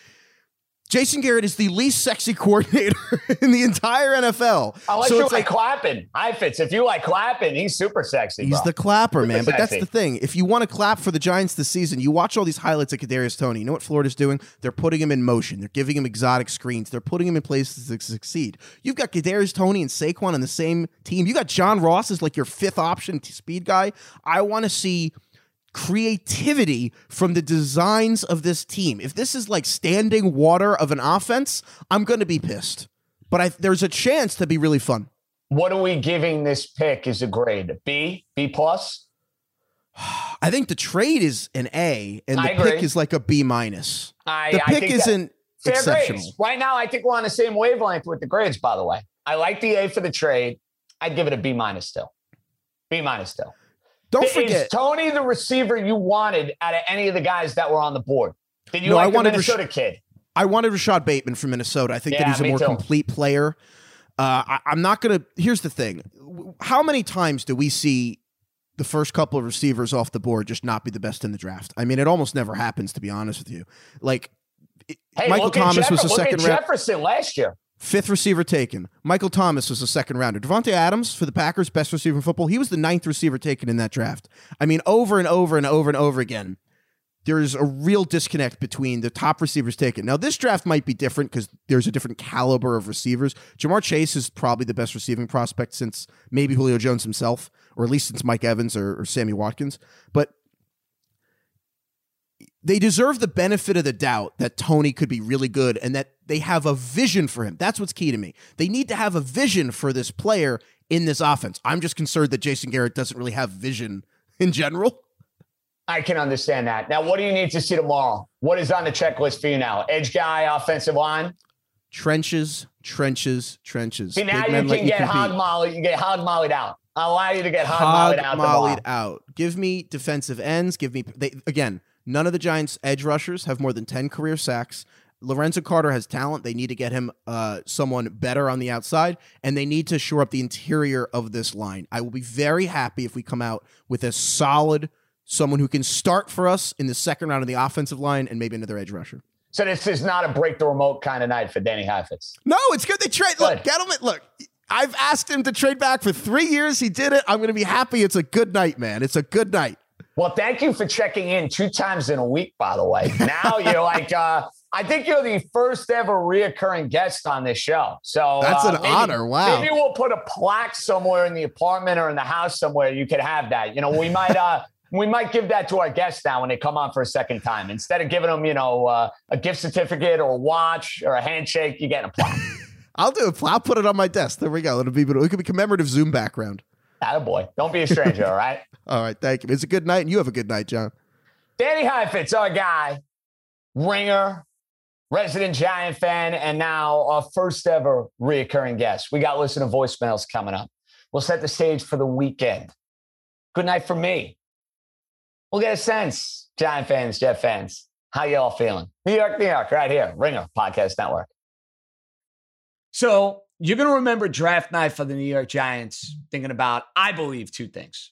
Speaker 10: Jason Garrett is the least sexy coordinator in the entire NFL.
Speaker 2: Unless
Speaker 10: So
Speaker 2: you
Speaker 10: it's
Speaker 2: like, clapping. Heifetz. If you like clapping, he's super sexy.
Speaker 10: He's
Speaker 2: bro.
Speaker 10: the clapper,
Speaker 2: Super
Speaker 10: man. But that's the thing. If you want to clap for the Giants this season, you watch all these highlights of Kadarius Toney. You know what Florida's doing? They're putting him in motion. They're giving him exotic screens. They're putting him in places to succeed. You've got Kadarius Toney and Saquon on the same team. You got John Ross as like your fifth option speed guy. I want to see creativity from the designs of this team. If this is like standing water of an offense, I'm going to be pissed. But I, there's a chance to be really fun.
Speaker 2: What are we giving this pick as a grade? B? B plus?
Speaker 10: I think the trade is an A, and the pick is like a B minus.
Speaker 2: I,
Speaker 10: The pick
Speaker 2: that-
Speaker 10: isn't
Speaker 2: fair
Speaker 10: exceptional.
Speaker 2: grades. Right now, I think we're on the same wavelength with the grades, by the way. I like the A for the trade. I'd give it a B minus still. B minus still.
Speaker 10: Don't
Speaker 2: Is
Speaker 10: forget-
Speaker 2: Toney the receiver you wanted out of any of the guys that were on the board? Did you
Speaker 10: No,
Speaker 2: like
Speaker 10: I wanted Rash-
Speaker 2: Minnesota kid?
Speaker 10: I wanted Rashod Bateman from Minnesota. I think that he's a more
Speaker 2: too.
Speaker 10: complete player. Uh, I, I'm not going to. Here's the thing: how many times do we see the first couple of receivers off the board just not be the best in the draft? I mean, it almost never happens, to be honest with you. Like
Speaker 2: Hey,
Speaker 10: Michael Thomas was
Speaker 2: Jeffer-
Speaker 10: a second round.
Speaker 2: Jefferson last year.
Speaker 10: Fifth receiver taken. Michael Thomas was a second rounder. Davante Adams for the Packers, best receiver in football. He was the ninth receiver taken in that draft. I mean, over and over and over and over again, there is a real disconnect between the top receivers taken. Now, this draft might be different because there's a different caliber of receivers. Ja'Marr Chase is probably the best receiving prospect since maybe Julio Jones himself, or at least since Mike Evans or, or Sammy Watkins. But they deserve the benefit of the doubt that Toney could be really good and that they have a vision for him. That's what's key to me. They need to have a vision for this player in this offense. I'm just concerned that Jason Garrett doesn't really have vision in general.
Speaker 2: I can understand that. Now, what do you need to see tomorrow? What is on the checklist for you now? Edge guy, offensive line.
Speaker 10: Trenches, trenches, trenches.
Speaker 2: See, now
Speaker 10: Big
Speaker 2: you can
Speaker 10: like
Speaker 2: get hog molly. You get hog mollied out. I'll allow you to get hog,
Speaker 10: hog
Speaker 2: mollied out.
Speaker 10: mollied
Speaker 2: tomorrow.
Speaker 10: out. Give me defensive ends. Give me they again. None of the Giants' edge rushers have more than ten career sacks. Lorenzo Carter has talent. They need to get him uh, someone better on the outside, and they need to shore up the interior of this line. I will be very happy if we come out with a solid someone who can start for us in the second round of the offensive line and maybe another edge rusher.
Speaker 2: So this is not a break the remote kind of night for Danny Heifetz.
Speaker 10: No, it's good they trade. Look, Gettleman, look, I've asked him to trade back for three years. He did it. I'm going to be happy. It's a good night, man. It's a good night.
Speaker 2: Well, thank you for checking in two times in a week, by the way. Now you're like, uh, I think you're the first ever reoccurring guest on this show. So
Speaker 10: That's
Speaker 2: uh,
Speaker 10: an
Speaker 2: maybe-
Speaker 10: honor. Wow.
Speaker 2: Maybe we'll put a plaque somewhere in the apartment or in the house somewhere. You could have that. You know, we might uh we might give that to our guests now when they come on for a second time. Instead of giving them, you know, uh, a gift certificate or a watch or a handshake, you get a plaque.
Speaker 10: I'll do it. I'll put it on my desk. There we go. It'll be. It could be commemorative Zoom background.
Speaker 2: boy. Don't be a stranger, all right?
Speaker 10: All right. Thank you. It's a good night, and you have a good night, John.
Speaker 2: Danny Heifetz, our guy, ringer, resident Giant fan, and now our first ever reoccurring guest. We got listener voicemails coming up. We'll set the stage for the weekend. Good night for me. We'll get a sense, Giant fans, Jet fans. How y'all feeling? New York, New York, right here, Ringer Podcast Network. So you're going to remember draft night for the New York Giants thinking about, I believe, two things.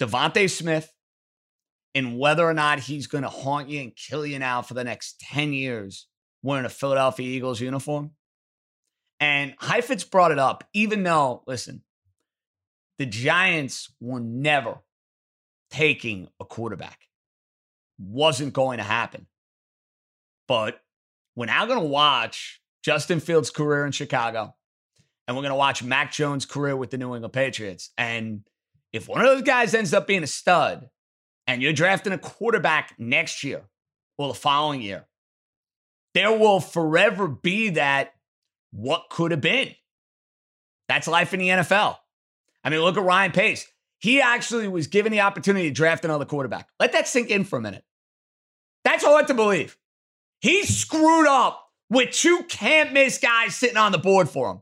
Speaker 2: DeVonta Smith and whether or not he's going to haunt you and kill you now for the next 10 years wearing a Philadelphia Eagles uniform. And Heifetz brought it up, even though, listen, the Giants were never taking a quarterback. Wasn't going to happen. But we're now going to watch Justin Fields' career in Chicago, and we're going to watch Mac Jones' career with the New England Patriots. And if one of those guys ends up being a stud, and you're drafting a quarterback next year or the following year, there will forever be that what could have been. That's life in the NFL. I mean, look at Ryan Pace. He actually was given the opportunity to draft another quarterback. Let that sink in for a minute. That's hard to believe. He screwed up with two can't miss guys sitting on the board for him.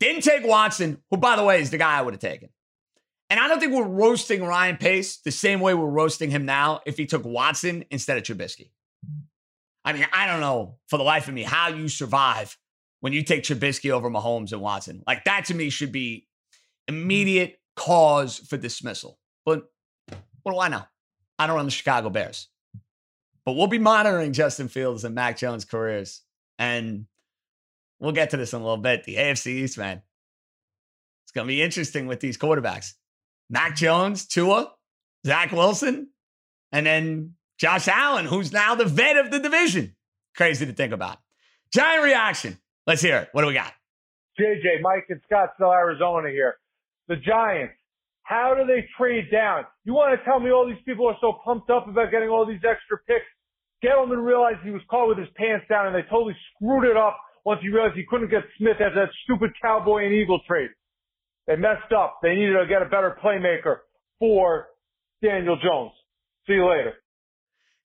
Speaker 2: Didn't take Watson, who, by the way, is the guy I would have taken. And I don't think we're roasting Ryan Pace the same way we're roasting him now if he took Watson instead of Trubisky. I mean, I don't know for the life of me how you survive when you take Trubisky over Mahomes and Watson. Like that to me should be immediate cause for dismissal. But what do I know? I don't run the Chicago Bears. But we'll be monitoring Justin Fields and Mac Jones' careers. And we'll get to this in a little bit. The AFC East, man. It's going to be interesting with these quarterbacks. Mac Jones, Tua, Zach Wilson, and then Josh Allen, who's now the vet of the division. Crazy to think about. Giant reaction. Let's hear it. What do we got?
Speaker 11: JJ, Mike in Scottsdale, Arizona here. The Giants. How do they trade down? You want to tell me all these people are so pumped up about getting all these extra picks? Gettleman realized he was caught with his pants down and they totally screwed it up once he realized he couldn't get Smith as that stupid Cowboy and Eagle trade. They messed up. They needed to get a better playmaker for Daniel Jones. See you later.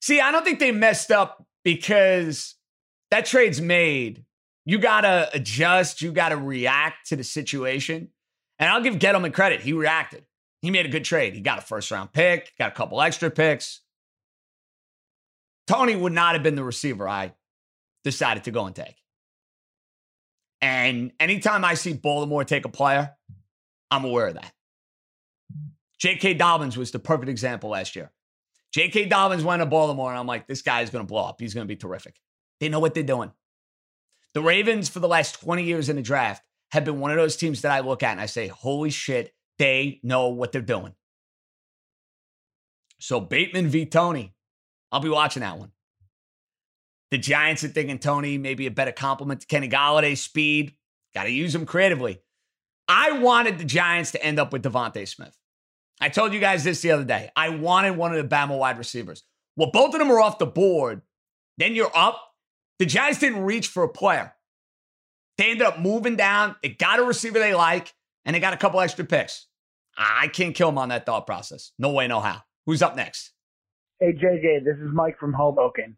Speaker 2: See, I don't think they messed up because that trade's made. You got to adjust, you got to react to the situation. And I'll give Gettleman credit. He reacted. He made a good trade. He got a first round pick, got a couple extra picks. Toney would not have been the receiver I decided to go and take. And anytime I see Baltimore take a player, I'm aware of that. J.K. Dobbins was the perfect example last year. J.K. Dobbins went to Baltimore, and I'm like, this guy is going to blow up. He's going to be terrific. They know what they're doing. The Ravens, for the last 20 years in the draft, have been one of those teams that I look at and I say, holy shit, they know what they're doing. So Bateman v. Toney, I'll be watching that one. The Giants are thinking Toney, maybe a better complement to Kenny Golladay. Speed, got to use him creatively. I wanted the Giants to end up with DeVonta Smith. I told you guys this the other day. I wanted one of the Bama wide receivers. Well, both of them are off the board. Then you're up. The Giants didn't reach for a player. They ended up moving down. They got a receiver they like, and they got a couple extra picks. I can't kill them on that thought process. No way, no how. Who's up next?
Speaker 12: Hey, JJ, this is Mike from Hoboken.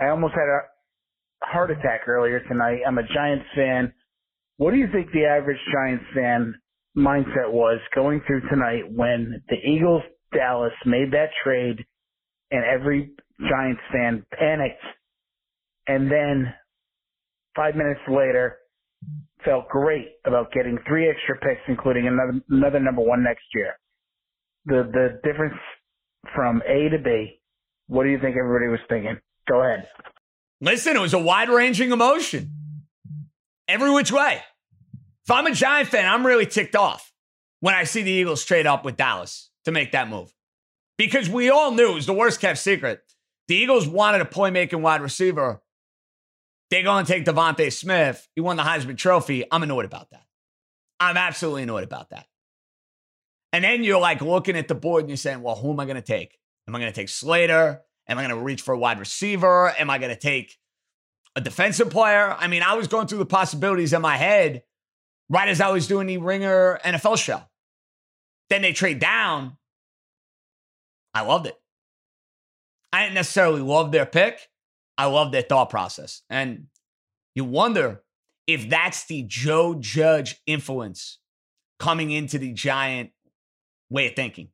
Speaker 12: I almost had a heart attack earlier tonight. I'm a Giants fan. What do you think the average Giants fan mindset was going through tonight when the Eagles Dallas made that trade and every Giants fan panicked and then five minutes later felt great about getting three extra picks, including another another number one next year. The the difference from A to B. What do you think everybody was thinking? Go ahead.
Speaker 2: Listen, it was a wide ranging emotion every which way. If I'm a Giant fan, I'm really ticked off when I see the Eagles trade up with Dallas to make that move. Because we all knew it was the worst kept secret. The Eagles wanted a playmaking wide receiver. They go and take DeVonta Smith. He won the Heisman Trophy. I'm annoyed about that. I'm absolutely annoyed about that. And then you're like looking at the board and you're saying, well, who am I going to take? Am I going to take Slater? Am I going to reach for a wide receiver? Am I going to take a defensive player? I mean, I was going through the possibilities in my head right as I was doing the Ringer NFL show. Then they trade down. I loved it. I didn't necessarily love their pick. I love their thought process. And you wonder if that's the Joe Judge influence coming into the Giant way of thinking.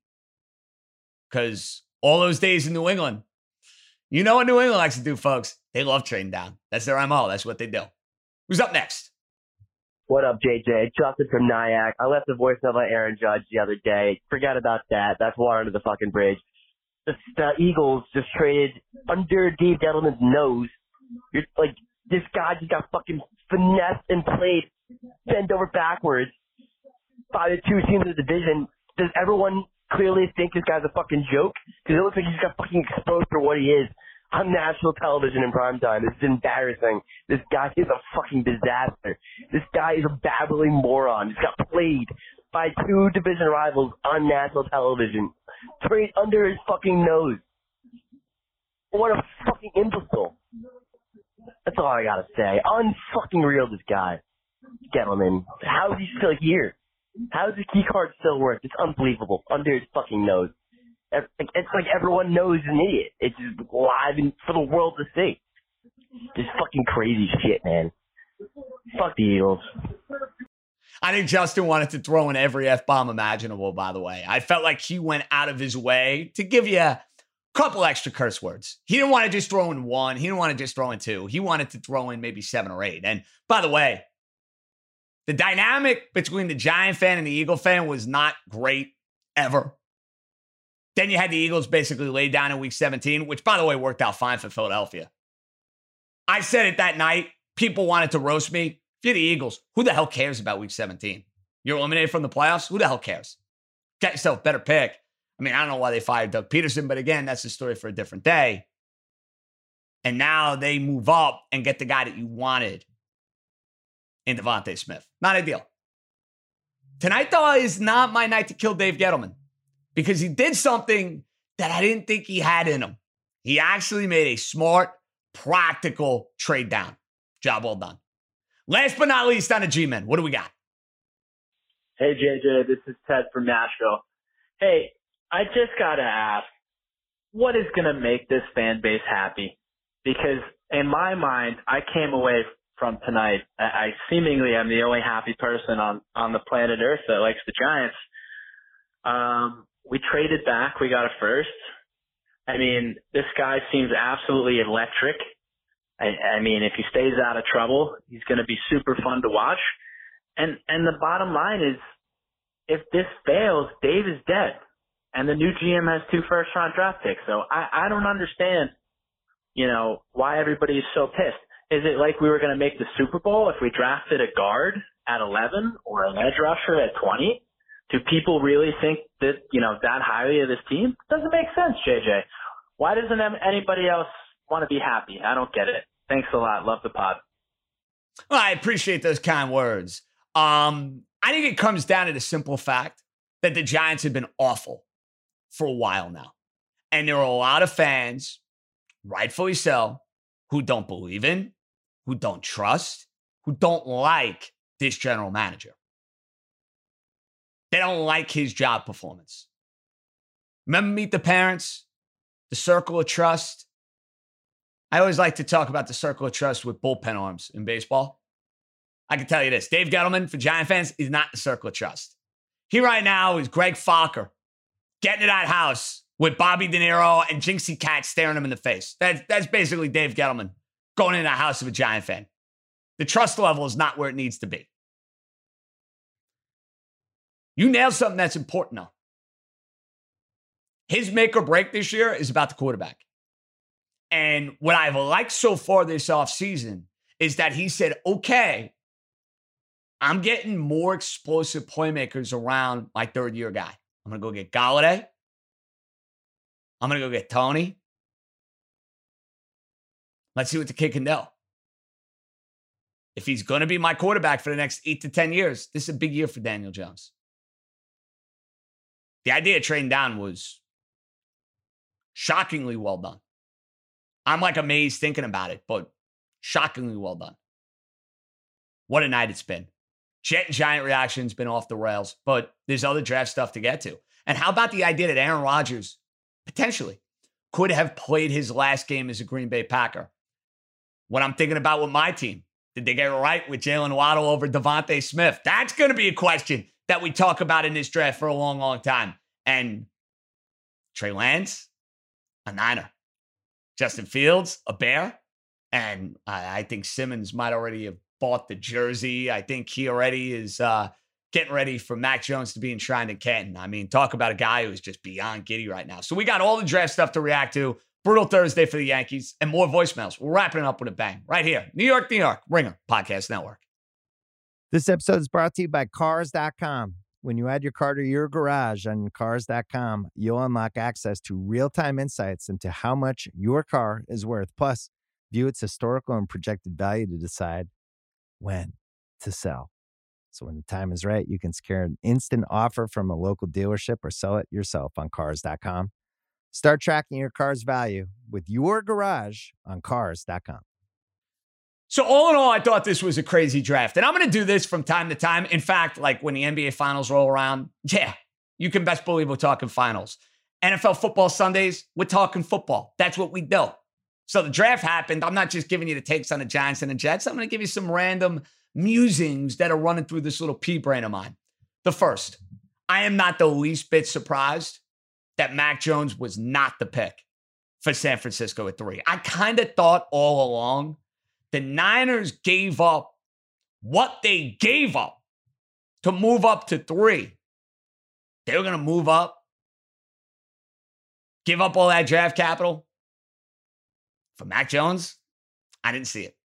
Speaker 2: Because all those days in New England, You know what New England likes to do, folks? They love trading down. That's their MO. That's what they do. Who's up next?
Speaker 13: What up, JJ? Justin from Nyack. I left a voicemail about Aaron Judge the other day. Forget about that. That's water under the fucking bridge. The, the Eagles just traded under Dave Gettleman's nose. You're like, this guy just got fucking finessed and played bent over backwards by the two teams in the division. Does everyone clearly think this guy's a fucking joke? Because it looks like he just got fucking exposed for what he is on national television in prime time. This is embarrassing. This guy is a fucking disaster. This guy is a babbling moron. Just got played by two division rivals on national television. Straight under his fucking nose. What a fucking imbecile. That's all I gotta say. Unfucking real, this guy. Gettleman. How is he still here? How does his key card still work? It's unbelievable. Under his fucking nose. It's like everyone knows he's an idiot. It's just live and for the world to see. Just fucking crazy shit, man. Fuck the Eagles.
Speaker 2: I think Justin wanted to throw in every F bomb imaginable, by the way. I felt like he went out of his way to give you a couple extra curse words. He didn't want to just throw in one, he didn't want to just throw in two. He wanted to throw in maybe seven or eight. And by the way, the dynamic between the Giant fan and the Eagle fan was not great ever. Then you had the Eagles basically laid down in week 17, which, by the way, worked out fine for Philadelphia. I said it that night. People wanted to roast me. If you're the Eagles, who the hell cares about week 17? You're eliminated from the playoffs? Who the hell cares? Get yourself a better pick. I mean, I don't know why they fired Doug Pederson, but again, that's a story for a different day. And now they move up and get the guy that you wanted in DeVonta Smith. Not ideal. Tonight, though, is not my night to kill Dave Gettleman because he did something that I didn't think he had in him. He actually made a smart, practical trade down. Job well done. Last but not least on the G Men, what do we got?
Speaker 14: Hey, JJ, this is Ted from Nashville. Hey, I just got to ask, what is going to make this fan base happy? Because in my mind, I came away from tonight. I, I seemingly am the only happy person on, on the planet Earth that likes the Giants. Um, we traded back. We got a first. I mean, this guy seems absolutely electric. I, I mean, if he stays out of trouble, he's going to be super fun to watch. And and the bottom line is, if this fails, Dave is dead, and the new GM has two first round draft picks. So I I don't understand, you know, why everybody is so pissed. Is it like we were going to make the Super Bowl if we drafted a guard at 11 or an edge rusher at 20? do people really think that you know that highly of this team? Doesn't make sense, JJ. Why doesn't anybody else want to be happy? I don't get it. Thanks a lot. Love the pod.
Speaker 2: Well, I appreciate those kind words. Um, I think it comes down to the simple fact that the Giants have been awful for a while now. And there are a lot of fans, rightfully so, who don't believe in, who don't trust, who don't like this general manager. They don't like his job performance. Remember Meet the Parents? The Circle of Trust? I always like to talk about the Circle of Trust with bullpen arms in baseball. I can tell you this Dave Gettleman, for Giant fans, is not the Circle of Trust. He right now is Greg Focker getting to that house with Bobby De Niro and Jinxie Cat staring him in the face. That's, that's basically Dave Gettleman going in the house of a Giant fan. The trust level is not where it needs to be. You nailed something that's important now. His make or break this year is about the quarterback. And what I've liked so far this offseason is that he said, okay, I'm getting more explosive playmakers around my third year guy. I'm going to go get Golladay. I'm going to go get Toney. Let's see what the kid can do. If he's going to be my quarterback for the next eight to 10 years, this is a big year for Daniel Jones. The idea of trading down was shockingly well done. I'm like amazed thinking about it, but shockingly well done. What a night it's been. Jet and Giant reaction's been off the rails, but there's other draft stuff to get to. And how about the idea that Aaron Rodgers potentially could have played his last game as a Green Bay Packer? What I'm thinking about with my team, did they get it right with Jaylen Waddle over DeVonta Smith? That's going to be a question that we talk about in this draft for a long, long time. And Trey Lance, a Niner. Justin Fields, a bear. And I, I think Simmons might already have bought the jersey. I think he already is uh, getting ready for Mac Jones to be enshrined in Canton. I mean, talk about a guy who's just beyond giddy right now. So we got all the draft stuff to react to. Brutal Thursday for the Yankees and more voicemails. We're wrapping it up with a bang right here. New York, New York, Ringer Podcast Network.
Speaker 5: This episode is brought to you by Cars.com. When you add your car to your garage on Cars.com, you'll unlock access to real time insights into how much your car is worth. Plus, view its historical and projected value to decide when to sell. So when the time is right, you can secure an instant offer from a local dealership or sell it yourself on Cars.com. Start tracking your car's value with your garage on Cars.com.
Speaker 2: So all in all, I thought this was a crazy draft. And I'm going to do this from time to time. In fact, like when the NBA finals roll around, yeah, you can best believe we're talking finals. NFL football Sundays, we're talking football. That's what we do. So the draft happened. I'm not just giving you the takes on the Giants and the Jets. I'm going to give you some random musings that are running through this little pea brain of mine. The first, I am not the least bit surprised that Mac Jones was not the pick for San Francisco at three. I kind of thought all along the Niners gave up what they gave up to move up to three. They were going to move up, give up all that draft capital for Mac Jones. I didn't see it.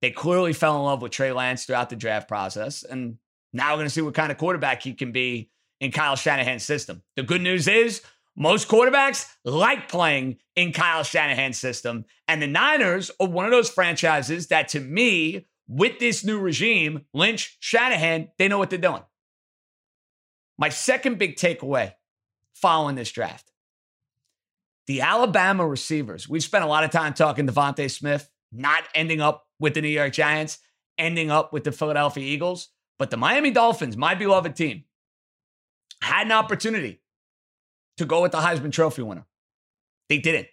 Speaker 2: They clearly fell in love with Trey Lance throughout the draft process. And now we're going to see what kind of quarterback he can be in Kyle Shanahan's system. The good news is most quarterbacks like playing in Kyle Shanahan's system. And the Niners are one of those franchises that, to me, with this new regime, Lynch, Shanahan, they know what they're doing. My second big takeaway following this draft the Alabama receivers. We've spent a lot of time talking DeVonta Smith, not ending up with the New York Giants, ending up with the Philadelphia Eagles. But the Miami Dolphins, my beloved team, had an opportunity to go with the Heisman Trophy winner. They didn't.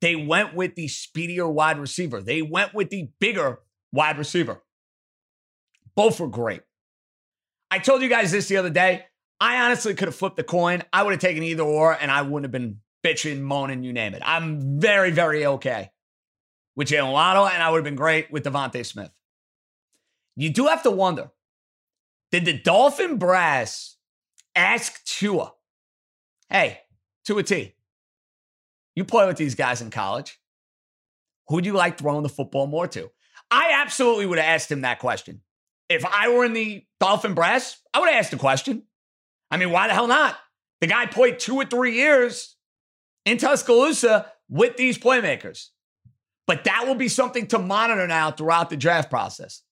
Speaker 2: They went with the speedier wide receiver. They went with the bigger wide receiver. Both were great. I told you guys this the other day. I honestly could have flipped the coin. I would have taken either or, and I wouldn't have been bitching, moaning, you name it. I'm very, very okay with Jaylen Waddle, and I would have been great with DeVonta Smith. You do have to wonder did the Dolphin brass ask Tua, hey, Tua T, you play with these guys in college. Who do you like throwing the football more to? I absolutely would have asked him that question. If I were in the Dolphin brass, I would have asked the question. I mean, why the hell not? The guy played two or three years in Tuscaloosa with these playmakers. But that will be something to monitor now throughout the draft process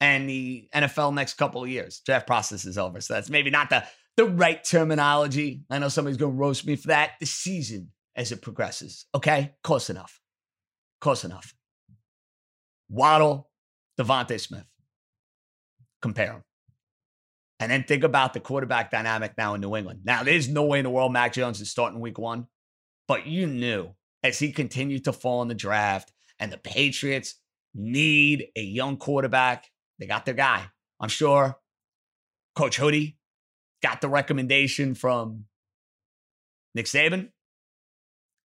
Speaker 2: and the NFL next couple of years. Draft process is over. So that's maybe not the, the right terminology. I know somebody's going to roast me for that. The season as it progresses. Okay? Close enough. Close enough. Waddle, DeVonta Smith. Compare them. And then think about the quarterback dynamic now in New England. Now, there's no way in the world Mac Jones is starting week one, but you knew as he continued to fall in the draft and the Patriots need a young quarterback they got their guy. I'm sure Coach Hoodie got the recommendation from Nick Saban.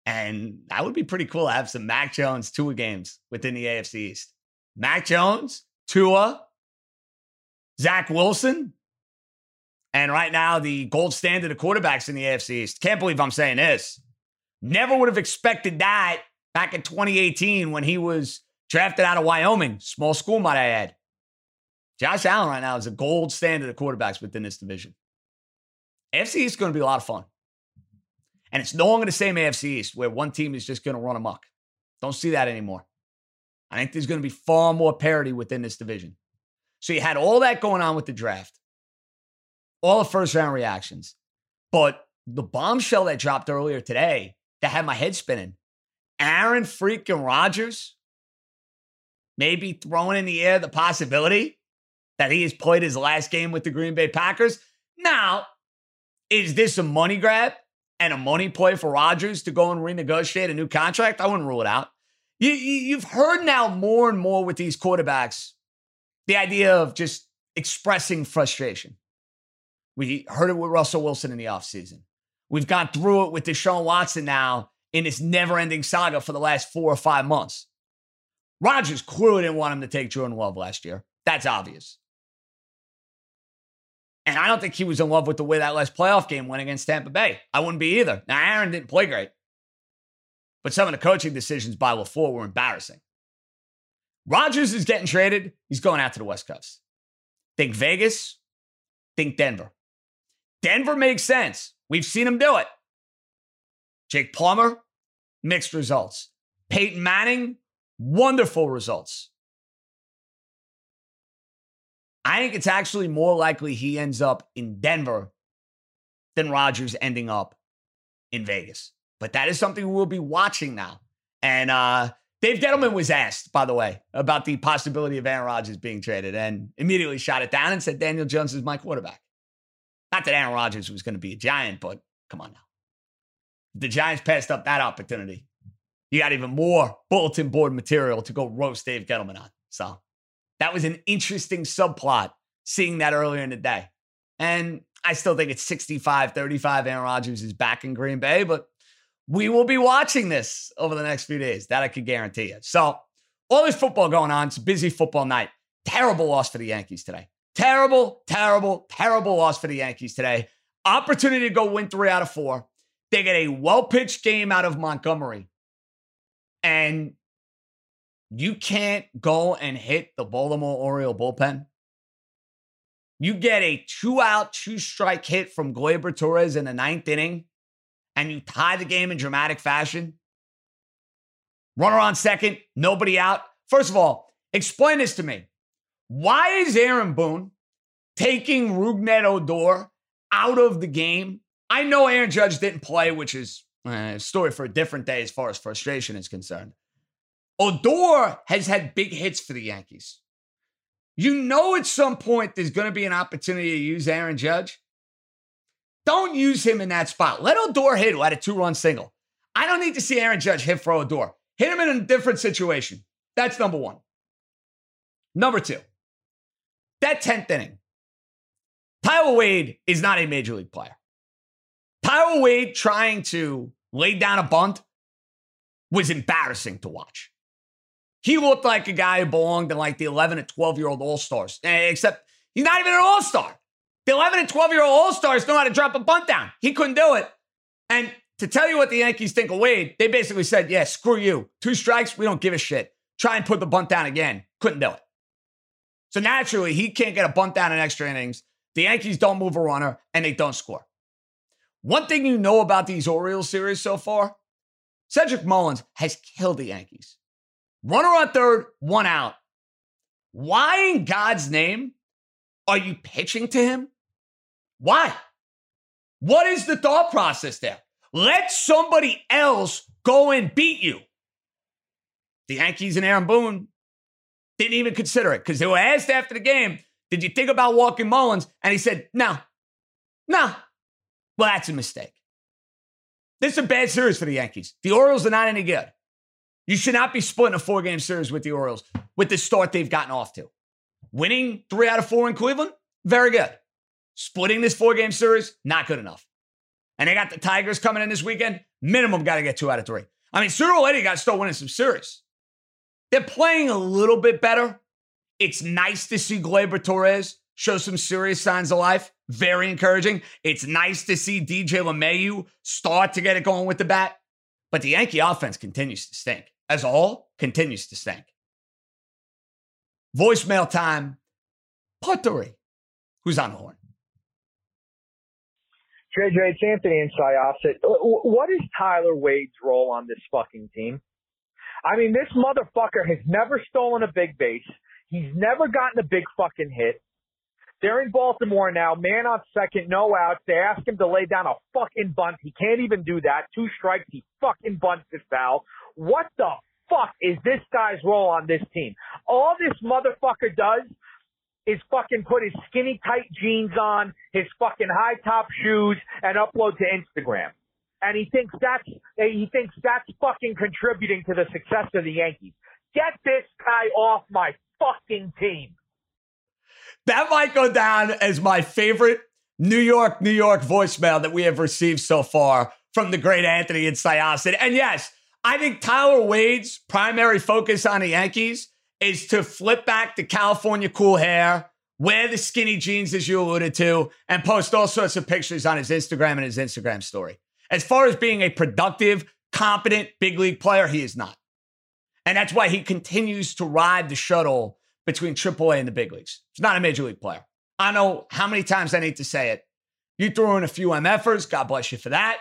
Speaker 2: And that would be pretty cool to have some Mac Jones Tua games within the AFC East. Mac Jones, Tua, Zach Wilson, and right now the gold standard of quarterbacks in the AFC East. Can't believe I'm saying this. Never would have expected that back in 2018 when he was drafted out of Wyoming. Small school, might I add. Josh Allen right now is a gold standard of quarterbacks within this division. AFC East is going to be a lot of fun. And it's no longer the same AFC East where one team is just going to run amok. Don't see that anymore. I think there's going to be far more parity within this division. So you had all that going on with the draft, all the first round reactions. But the bombshell that dropped earlier today that had my head spinning Aaron freaking Rodgers maybe throwing in the air the possibility that he has played his last game with the Green Bay Packers. Now, is this a money grab and a money play for Rodgers to go and renegotiate a new contract? I wouldn't rule it out. You, you, have heard now more and more with these quarterbacks the idea of just expressing frustration. We heard it with Russell Wilson in the offseason. We've gone through it with Deshaun Watson now in this never ending saga for the last four or five months. Rodgers clearly didn't want him to take Jordan Love last year. That's obvious. And I don't think he was in love with the way that last playoff game went against Tampa Bay. I wouldn't be either. Now, Aaron didn't play great, but some of the coaching decisions by LaFleur were embarrassing. Rodgers is getting traded. He's going out to the West Coast. Think Vegas, think Denver. Denver makes sense. We've seen him do it. Jake Plummer, mixed results. Peyton Manning, wonderful results. I think it's actually more likely he ends up in Denver than Rodgers ending up in Vegas. But that is something we'll be watching now. And uh, Dave Gettleman was asked, by the way, about the possibility of Aaron Rodgers being traded and immediately shot it down and said Daniel Jones is my quarterback. Not that Aaron Rodgers was going to be a giant, but come on now. The Giants passed up that opportunity. You got even more bulletin board material to go roast Dave Gettleman on. So that was an interesting subplot seeing that earlier in the day. And I still think it's 65 35. Aaron Rodgers is back in Green Bay, but we will be watching this over the next few days. That I could guarantee you. So, all this football going on. It's a busy football night. Terrible loss for the Yankees today. Terrible, terrible, terrible loss for the Yankees today. Opportunity to go win three out of four. They get a well pitched game out of Montgomery. And you can't go and hit the Baltimore Oriole bullpen. You get a two out, two strike hit from Gleyber Torres in the ninth inning, and you tie the game in dramatic fashion. Runner on second, nobody out. First of all, explain this to me. Why is Aaron Boone taking Rougned Odor out of the game? I know Aaron Judge didn't play, which is eh, a story for a different day as far as frustration is concerned. Odor has had big hits for the Yankees. You know, at some point there's going to be an opportunity to use Aaron Judge. Don't use him in that spot. Let Odor hit who had a two run single. I don't need to see Aaron Judge hit for Odor. Hit him in a different situation. That's number one. Number two, that 10th inning. Tyler Wade is not a major league player. Tyler Wade trying to lay down a bunt was embarrassing to watch. He looked like a guy who belonged in like the 11 and 12 year old All Stars, eh, except he's not even an All Star. The 11 and 12 year old All Stars know how to drop a bunt down. He couldn't do it. And to tell you what the Yankees think of Wade, they basically said, yeah, screw you. Two strikes, we don't give a shit. Try and put the bunt down again. Couldn't do it. So naturally, he can't get a bunt down in extra innings. The Yankees don't move a runner and they don't score. One thing you know about these Orioles series so far Cedric Mullins has killed the Yankees. Runner on third, one out. Why in God's name are you pitching to him? Why? What is the thought process there? Let somebody else go and beat you. The Yankees and Aaron Boone didn't even consider it because they were asked after the game, Did you think about walking Mullins? And he said, No, no. Well, that's a mistake. This is a bad series for the Yankees. The Orioles are not any good. You should not be splitting a four game series with the Orioles with the start they've gotten off to. Winning three out of four in Cleveland, very good. Splitting this four game series, not good enough. And they got the Tigers coming in this weekend. Minimum got to get two out of three. I mean, sooner or later, you got to start winning some series. They're playing a little bit better. It's nice to see Gleyber Torres show some serious signs of life. Very encouraging. It's nice to see DJ LeMahieu start to get it going with the bat. But the Yankee offense continues to stink. As a whole, continues to stink. Voicemail time. Part. Who's on the horn?
Speaker 15: JJ, it's Anthony in Syosset. What is Tyler Wade's role on this fucking team? I mean, this motherfucker has never stolen a big base. He's never gotten a big fucking hit. They're in Baltimore now, man on second, no outs. They ask him to lay down a fucking bunt. He can't even do that. Two strikes, he fucking bunts his foul. What the fuck is this guy's role on this team? All this motherfucker does is fucking put his skinny tight jeans on, his fucking high top shoes, and upload to Instagram. And he thinks that's he thinks that's fucking contributing to the success of the Yankees. Get this guy off my fucking team.
Speaker 2: That might go down as my favorite New York, New York voicemail that we have received so far from the great Anthony and Syosset. And yes, I think Tyler Wade's primary focus on the Yankees is to flip back the California cool hair, wear the skinny jeans as you alluded to, and post all sorts of pictures on his Instagram and his Instagram story. As far as being a productive, competent big league player, he is not. And that's why he continues to ride the shuttle between AAA and the big leagues. He's not a major league player. I know how many times I need to say it. You threw in a few MFers, God bless you for that.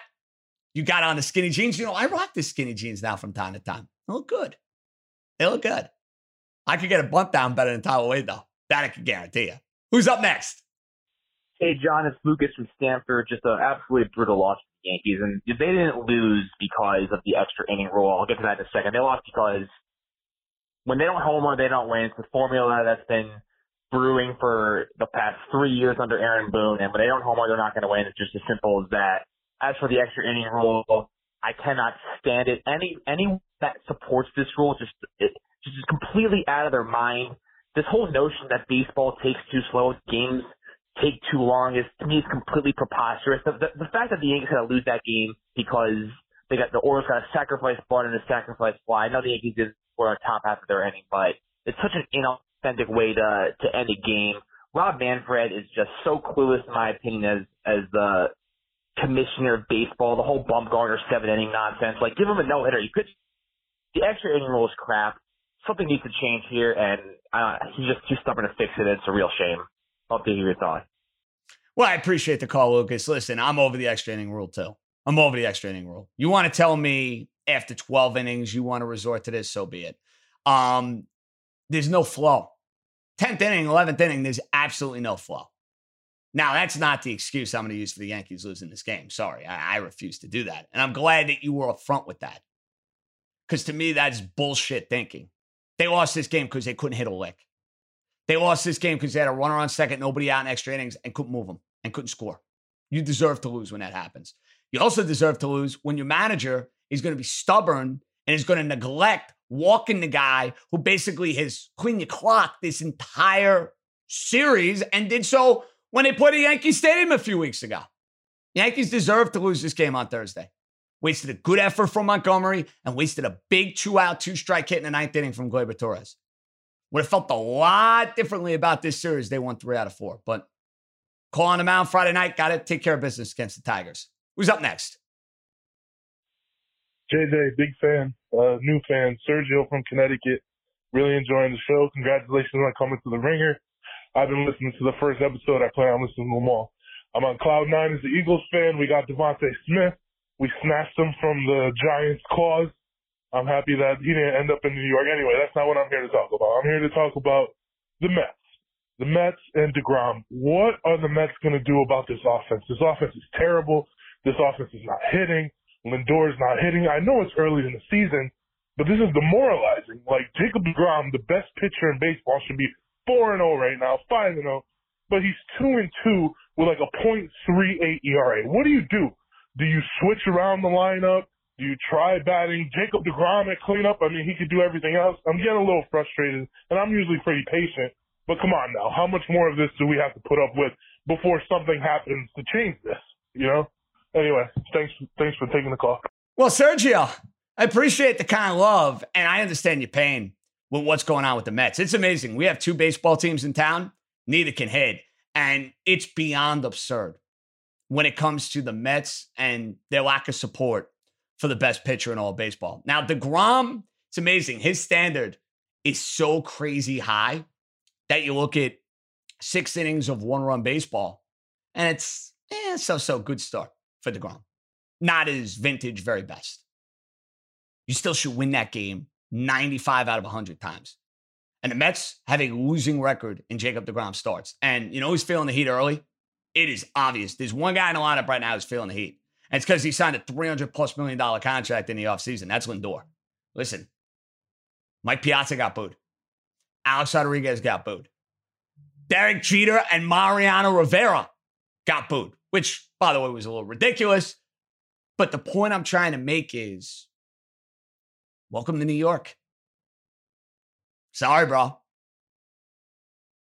Speaker 2: You got on the skinny jeans. You know, I rock the skinny jeans now from time to time. They look good. They look good. I could get a bump down better than Tyler Wade, though. That I can guarantee you. Who's up next?
Speaker 16: Hey, John, it's Lucas from Stamford. Just an absolutely brutal loss for the Yankees. And they didn't lose because of the extra inning rule. I'll get to that in a second. They lost because when they don't homer, they don't win. It's the formula that's been brewing for the past three years under Aaron Boone. And when they don't homer, they're not going to win. It's just as simple as that. As for the extra inning rule, I cannot stand it. Any any that supports this rule just it just is completely out of their mind. This whole notion that baseball takes too slow, games take too long is to me is completely preposterous. The, the, the fact that the Yankees had to lose that game because they got the Orioles got a sacrifice bunt and a sacrifice fly. I know the Yankees didn't score on top half of their inning, but it's such an inauthentic way to to end a game. Rob Manfred is just so clueless, in my opinion, as as the commissioner of baseball. The whole Bumgarner seven inning nonsense. Like, give him a no hitter. You could. The extra inning rule is crap. Something needs to change here, and uh, he's just too stubborn to fix it. It's a real shame. Love to hear your thoughts.
Speaker 2: Well, I appreciate the call, Lucas. Listen, I'm over the extra inning rule too. I'm over the extra inning rule. You want to tell me after 12 innings you want to resort to this, so be it. Um, there's no flow. 10th inning, 11th inning, there's absolutely no flow. Now, that's not the excuse I'm going to use for the Yankees losing this game. Sorry, I, I refuse to do that. And I'm glad that you were upfront with that. Because to me, that's bullshit thinking. They lost this game because they couldn't hit a lick. They lost this game because they had a runner on second, nobody out in extra innings, and couldn't move them and couldn't score. You deserve to lose when that happens. You also deserve to lose when your manager is going to be stubborn and he's going to neglect walking the guy who basically has cleaned the clock this entire series and did so when they played at Yankee Stadium a few weeks ago. Yankees deserve to lose this game on Thursday. Wasted a good effort from Montgomery and wasted a big two out, two strike hit in the ninth inning from Gleyber Torres. Would have felt a lot differently about this series. They won three out of four. But Cole on the mound Friday night. Got to take care of business against the Tigers. Who's up next?
Speaker 17: JJ, big fan, uh, new fan. Sergio from Connecticut. Really enjoying the show. Congratulations on coming to the ringer. I've been listening to the first episode. I plan on listening to them all. I'm on cloud nine as the Eagles fan. We got DeVonta Smith. We snatched him from the Giants' claws. I'm happy that he didn't end up in New York. Anyway, that's not what I'm here to talk about. I'm here to talk about the Mets. The Mets and DeGrom. What are the Mets going to do about this offense? This offense is terrible. This offense is not hitting. Lindor is not hitting. I know it's early in the season, but this is demoralizing. Like Jacob DeGrom, the best pitcher in baseball, should be four and zero right now, five and zero, but he's two and two with like a .38 ERA. What do you do? Do you switch around the lineup? Do you try batting Jacob DeGrom at cleanup? I mean, he could do everything else. I'm getting a little frustrated, and I'm usually pretty patient. But come on now, how much more of this do we have to put up with before something happens to change this? You know. Anyway, thanks thanks for taking the call.
Speaker 2: Well, Sergio, I appreciate the kind of love, and I understand your pain with what's going on with the Mets. It's amazing. We have two baseball teams in town, neither can hit. And it's beyond absurd when it comes to the Mets and their lack of support for the best pitcher in all baseball. Now, DeGrom, it's amazing. His standard is so crazy high that you look at six innings of one run baseball and it's eh, so so good start for DeGrom. Not his vintage very best. You still should win that game 95 out of 100 times. And the Mets have a losing record in Jacob DeGrom starts. And you know who's feeling the heat early? It is obvious. There's one guy in the lineup right now who's feeling the heat. And it's because he signed a 300 plus million dollar contract in the offseason. That's Lindor. Listen, Mike Piazza got booed. Alex Rodriguez got booed. Derek Jeter and Mariano Rivera got booed, which, by the way, was a little ridiculous. But the point I'm trying to make is welcome to New York. Sorry, bro.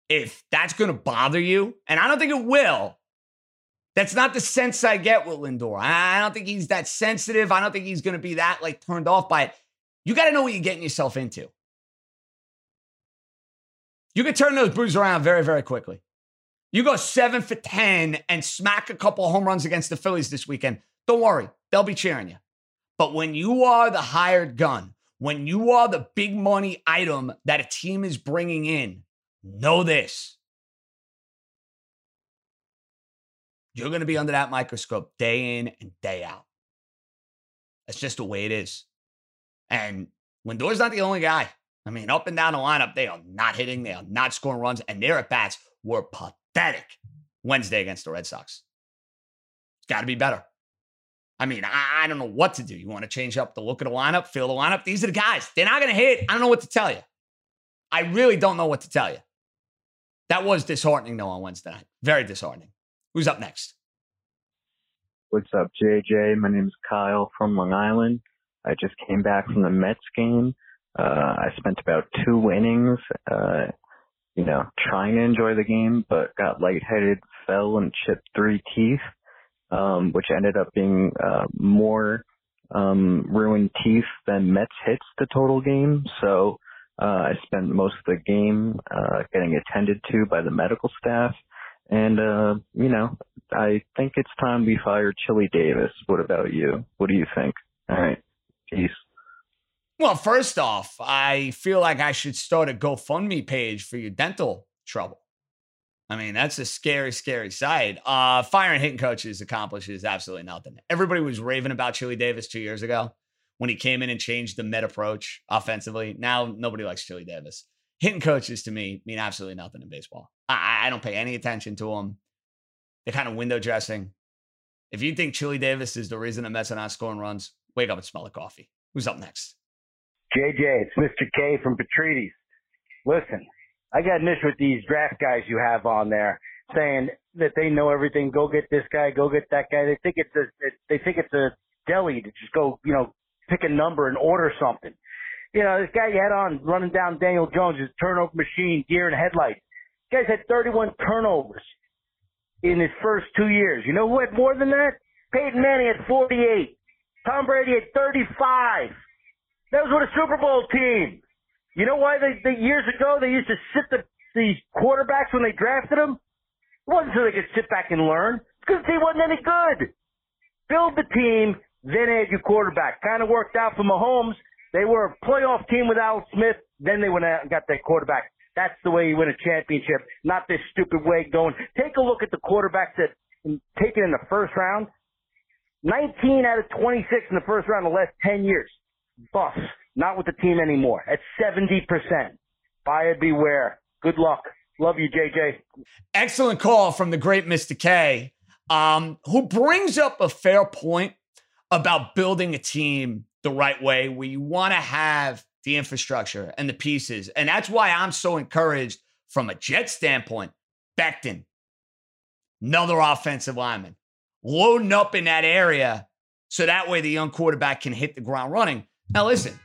Speaker 2: If that's going to bother you, and I don't think it will, That's not the sense I get with Lindor. I don't think he's that sensitive. I don't think he's going to be that like turned off by it. You got to know what you're getting yourself into. You can turn those Brewers around very, very quickly. You go seven for 10 and smack a couple home runs against the Phillies this weekend. Don't worry, they'll be cheering you. But when you are the hired gun, when you are the big money item that a team is bringing in, know this. You're going to be under that microscope day in and day out. That's just the way it is. And Lindor's not the only guy. I mean, up and down the lineup, they are not hitting, they are not scoring runs, and their at bats were pathetic Wednesday against the Red Sox. It's got to be better. I mean, I, I, don't know what to do. You want to change up the look of the lineup, feel the lineup? These are the guys. They're not going to hit. I don't know what to tell you. I really don't know what to tell you. That was disheartening, though, on Wednesday night. Very disheartening. Who's up next?
Speaker 18: What's up, JJ? My name is Kyle from Long Island. I just came back from the Mets game. Uh, I spent about two innings, uh, you know, trying to enjoy the game, but got lightheaded, fell, and chipped three teeth, um, which ended up being uh, more um, ruined teeth than Mets hits the total game. So uh, I spent most of the game uh, getting attended to by the medical staff. And, uh, you know, I think it's time we fire Chili Davis. What about you? What do you think? All right. Peace.
Speaker 2: Well, first off, I feel like I should start a GoFundMe page for your dental trouble. I mean, that's a scary, scary sight. Uh, firing hitting coaches accomplishes absolutely nothing. Everybody was raving about Chili Davis two years ago when he came in and changed the med approach offensively. Now nobody likes Chili Davis hitting coaches to me mean absolutely nothing in baseball. I, I don't pay any attention to them. They're kind of window dressing. If you think Chili Davis is the reason the Mets are not scoring runs, wake up and smell the coffee. Who's up next?
Speaker 19: JJ, it's Mr. K from Petrides. Listen, I got an issue with these draft guys you have on there saying that they know everything. Go get this guy. Go get that guy. They think it's a they think it's a deli to just go you know pick a number and order something. You know, this guy you had on running down Daniel Jones, his turnover machine, gear and headlights. This guy's had 31 turnovers in his first two years. You know who had more than that? Peyton Manning had 48. Tom Brady had 35. That was with a Super Bowl team. You know why they, they years ago they used to sit the these quarterbacks when they drafted them? It wasn't so they could sit back and learn. It's because he wasn't any good. Build the team, then add your quarterback. Kind of worked out for Mahomes. They were a playoff team with Alex Smith. Then they went out and got their quarterback. That's the way you win a championship, not this stupid way going. Take a look at the quarterbacks that taken in the first round. 19 out of 26 in the first round in the last 10 years. Bust. Not with the team anymore. At 70%. Buyer beware. Good luck. Love you, JJ.
Speaker 2: Excellent call from the great Mr. K, um, who brings up a fair point about building a team the right way, where you want to have the infrastructure and the pieces. And that's why I'm so encouraged from a Jet standpoint. Becton, another offensive lineman, loading up in that area so that way the young quarterback can hit the ground running. Now, listen,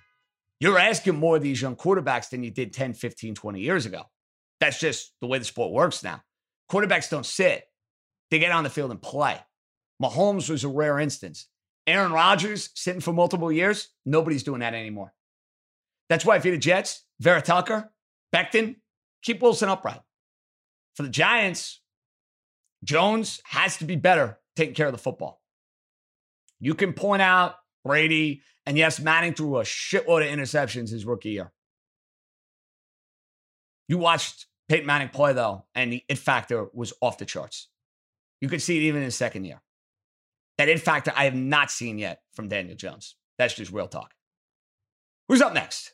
Speaker 2: you're asking more of these young quarterbacks than you did 10, 15, 20 years ago. That's just the way the sport works now. Quarterbacks don't sit, they get on the field and play. Mahomes was a rare instance. Aaron Rodgers sitting for multiple years, nobody's doing that anymore. That's why if you're the Jets, Vera Tucker, Becton, keep Wilson upright. For the Giants, Jones has to be better taking care of the football. You can point out Brady, and yes, Manning threw a shitload of interceptions his rookie year. You watched Peyton Manning play, though, and the it factor was off the charts. You could see it even in his second year. That in factor I have not seen yet from Daniel Jones. That's just real talk. Who's up next?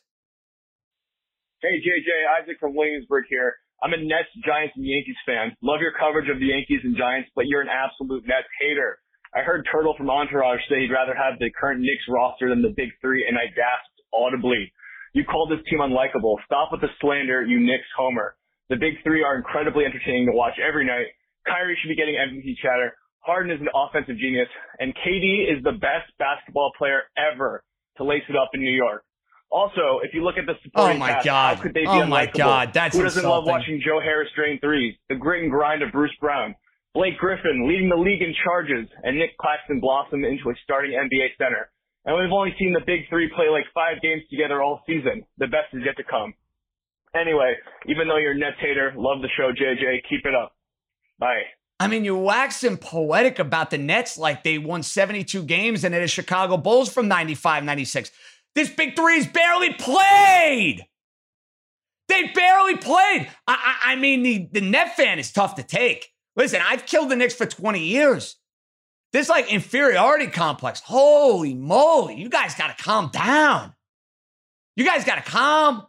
Speaker 20: Hey, JJ, Isaac from Williamsburg here. I'm a Nets, Giants, and Yankees fan. Love your coverage of the Yankees and Giants, but you're an absolute Nets hater. I heard Turtle from Entourage say he'd rather have the current Knicks roster than the Big Three, and I gasped audibly. You called this team unlikable. Stop with the slander, you Knicks homer. The Big Three are incredibly entertaining to watch every night. Kyrie should be getting MVP chatter. Harden is an offensive genius, and KD is the best basketball player ever to lace it up in New York. Also, if you look at the supporting
Speaker 2: oh my
Speaker 20: cast,
Speaker 2: god,
Speaker 20: how could they be
Speaker 2: oh my god, that's
Speaker 20: Who doesn't love watching Joe Harris drain threes? The grit and grind of Bruce Brown, Blake Griffin leading the league in charges, and Nick Claxton blossom into a starting NBA center. And we've only seen the big three play like five games together all season. The best is yet to come. Anyway, even though you're a Nets hater, love the show, JJ. Keep it up. Bye.
Speaker 2: I mean, you're waxing poetic about the Nets like they won 72 games and they're Chicago Bulls from 95, 96. This big three's barely played. They barely played. I, I, I mean, the, the net fan is tough to take. Listen, I've killed the Knicks for 20 years. This like inferiority complex. Holy moly. You guys got to calm down. You guys got to calm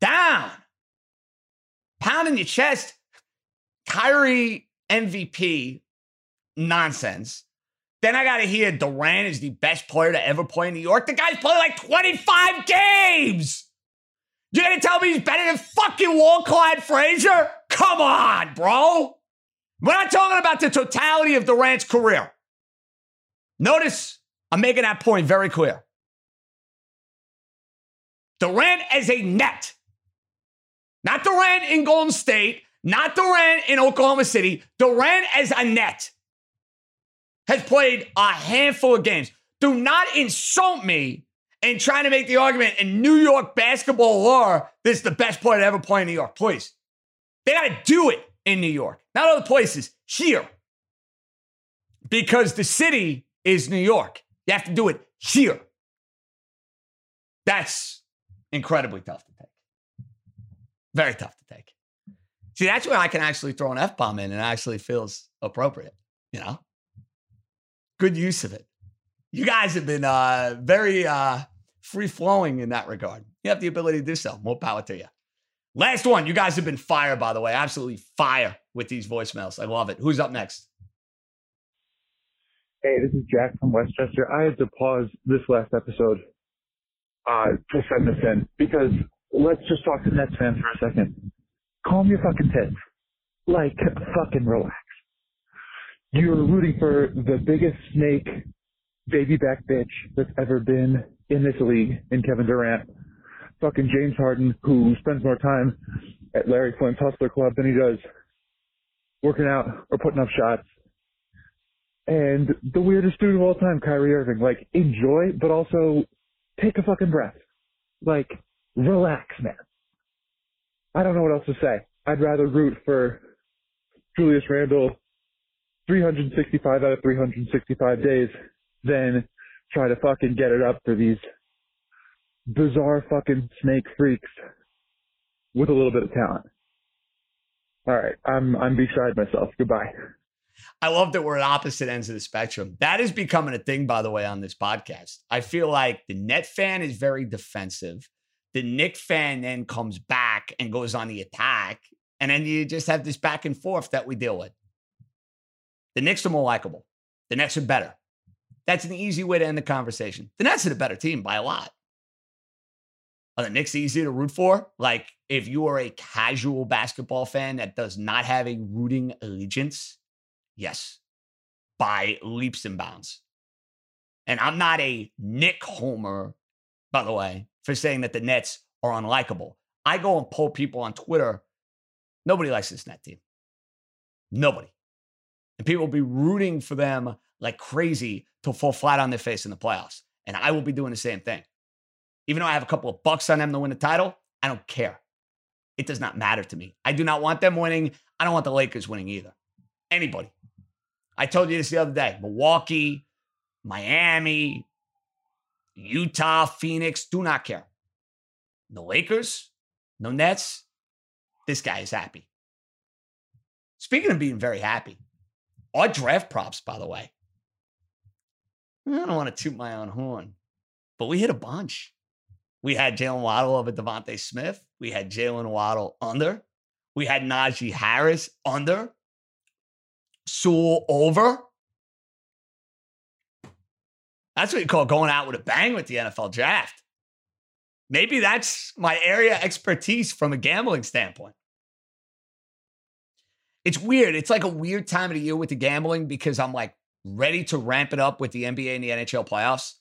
Speaker 2: down. Pounding your chest. Kyrie MVP nonsense. Then I got to hear Durant is the best player to ever play in New York. The guy's played like 25 games. You're going to tell me he's better than fucking Walt Clyde Frazier? Come on, bro. We're not talking about the totality of Durant's career. Notice I'm making that point very clear. Durant as a net, not Durant in Golden State, not Durant in Oklahoma City, Durant as a net has played a handful of games. Do not insult me and trying to make the argument in New York basketball lore, this is the best player to ever play in New York. Please. They got to do it in New York, not other places, here. Because the city is New York. You have to do it here. That's incredibly tough to take. Very tough to take. See, that's where I can actually throw an F bomb in and actually feels appropriate, you know? Good use of it. You guys have been uh, very uh, free flowing in that regard. You have the ability to do so. More power to you. Last one. You guys have been fire, by the way. Absolutely fire with these voicemails. I love it. Who's up next?
Speaker 21: Hey, this is Jack from Westchester. I had to pause this last episode uh, to send this in because let's just talk to Nets fans for a second. Calm your fucking tits. Like, fucking relax. You're rooting for the biggest snake baby back bitch that's ever been in this league in Kevin Durant. Fucking James Harden, who spends more time at Larry Flynt's Hustler Club than he does working out or putting up shots. And the weirdest dude of all time, Kyrie Irving. Like, enjoy, but also take a fucking breath. Like, relax, man. I don't know what else to say. I'd rather root for Julius Randle 365 out of 365 days than try to fucking get it up for these bizarre fucking snake freaks with a little bit of talent. All right, I'm I'm beside myself. Goodbye.
Speaker 2: I love that we're at opposite ends of the spectrum. That is becoming a thing, by the way, on this podcast. I feel like the net fan is very defensive. The Knick fan then comes back and goes on the attack. And then you just have this back and forth that we deal with. The Knicks are more likable. The Nets are better. That's an easy way to end the conversation. The Nets are the better team by a lot. Are the Knicks easy to root for? Like, if you are a casual basketball fan that does not have a rooting allegiance, yes, by leaps and bounds. And I'm not a Knick Homer, by the way, for saying that the Nets are unlikable. I go and poll people on Twitter. Nobody likes this net team. Nobody. And people will be rooting for them like crazy to fall flat on their face in the playoffs. And I will be doing the same thing. Even though I have a couple of bucks on them to win the title, I don't care. It does not matter to me. I do not want them winning. I don't want the Lakers winning either. Anybody. I told you this the other day Milwaukee, Miami, Utah, Phoenix, do not care. No Lakers, no Nets. This guy is happy. Speaking of being very happy, our draft props, by the way, I don't want to toot my own horn, but we hit a bunch. We had Jaylen Waddle over DeVonta Smith. We had Jaylen Waddle under. We had Najee Harris under. Sewell over. That's what you call going out with a bang with the NFL draft. Maybe that's my area expertise from a gambling standpoint. It's weird. It's like a weird time of the year with the gambling because I'm like ready to ramp it up with the NBA and the NHL playoffs.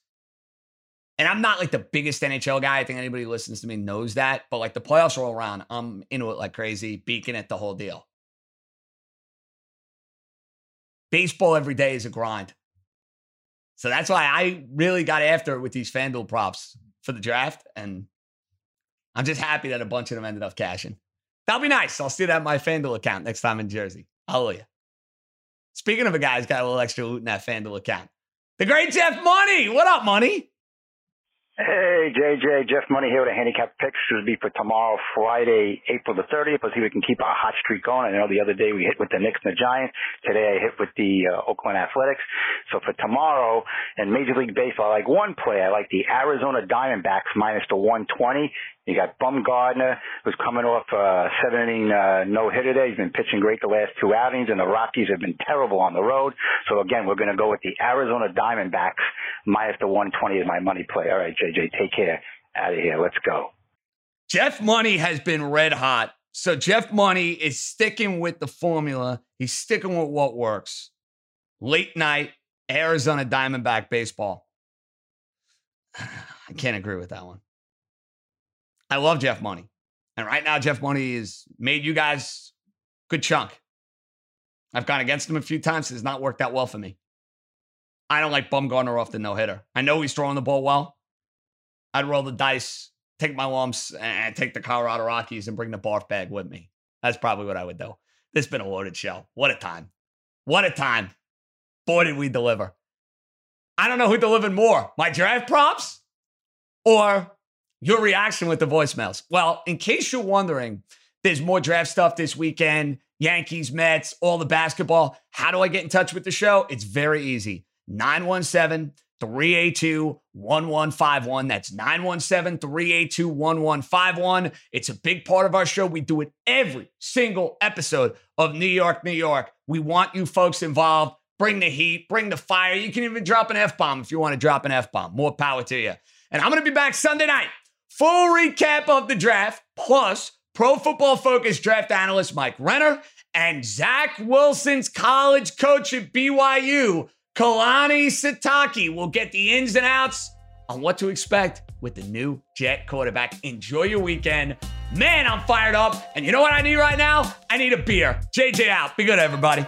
Speaker 2: And I'm not like the biggest NHL guy. I think anybody listens to me knows that. But like the playoffs roll around, I'm into it like crazy, beaking it the whole deal. baseball every day is a grind. So that's why I really got after it with these FanDuel props for the draft. And I'm just happy that a bunch of them ended up cashing. That'll be nice. I'll see that in my FanDuel account next time in Jersey. Hallelujah. Speaking of a guy who's got a little extra loot in that FanDuel account, the great Jeff Money. What up, Money?
Speaker 22: Hey, JJ, Jeff Money here with a handicap pick. Will be for tomorrow, Friday, April the 30th. Let's see if we can keep our hot streak going. I know the other day we hit with the Knicks and the Giants. Today I hit with the uh, Oakland Athletics. So for tomorrow in Major League Baseball, I like one play. I like the Arizona Diamondbacks minus the 120. You got Bumgarner, who's coming off a seven inning uh, no hitter there. He's been pitching great the last two outings, and the Rockies have been terrible on the road. So again, we're going to go with the Arizona Diamondbacks minus the 120 is my money play. All right, JJ, take care. Out of here. Let's go.
Speaker 2: Jeff Money has been red hot. So Jeff Money is sticking with the formula. He's sticking with what works. Late night Arizona Diamondback baseball. I can't agree with that one. I love Jeff Money. And right now, Jeff Money has made you guys good chunk. I've gone against him a few times. It has not worked out well for me. I don't like Bumgarner off the no hitter. I know he's throwing the ball well. I'd roll the dice, take my lumps, and take the Colorado Rockies and bring the barf bag with me. That's probably what I would do. This has been a loaded show. What a time. What a time. Boy, did we deliver. I don't know who delivered more my draft props or your reaction with the voicemails. Well, in case you're wondering, there's more draft stuff this weekend Yankees, Mets, all the basketball. How do I get in touch with the show? It's very easy 917 382 1151. That's 917 382 1151. It's a big part of our show. We do it every single episode of New York, New York. We want you folks involved. Bring the heat, bring the fire. You can even drop an F bomb if you want to drop an F bomb. More power to you. And I'm going to be back Sunday night. Full recap of the draft, plus Pro Football Focus draft analyst Mike Renner and Zach Wilson's college coach at BYU, Kalani Sitake, will get the ins and outs on what to expect with the new Jet quarterback. Enjoy your weekend. Man, I'm fired up. And you know what I need right now? I need a beer. JJ out. Be good, everybody.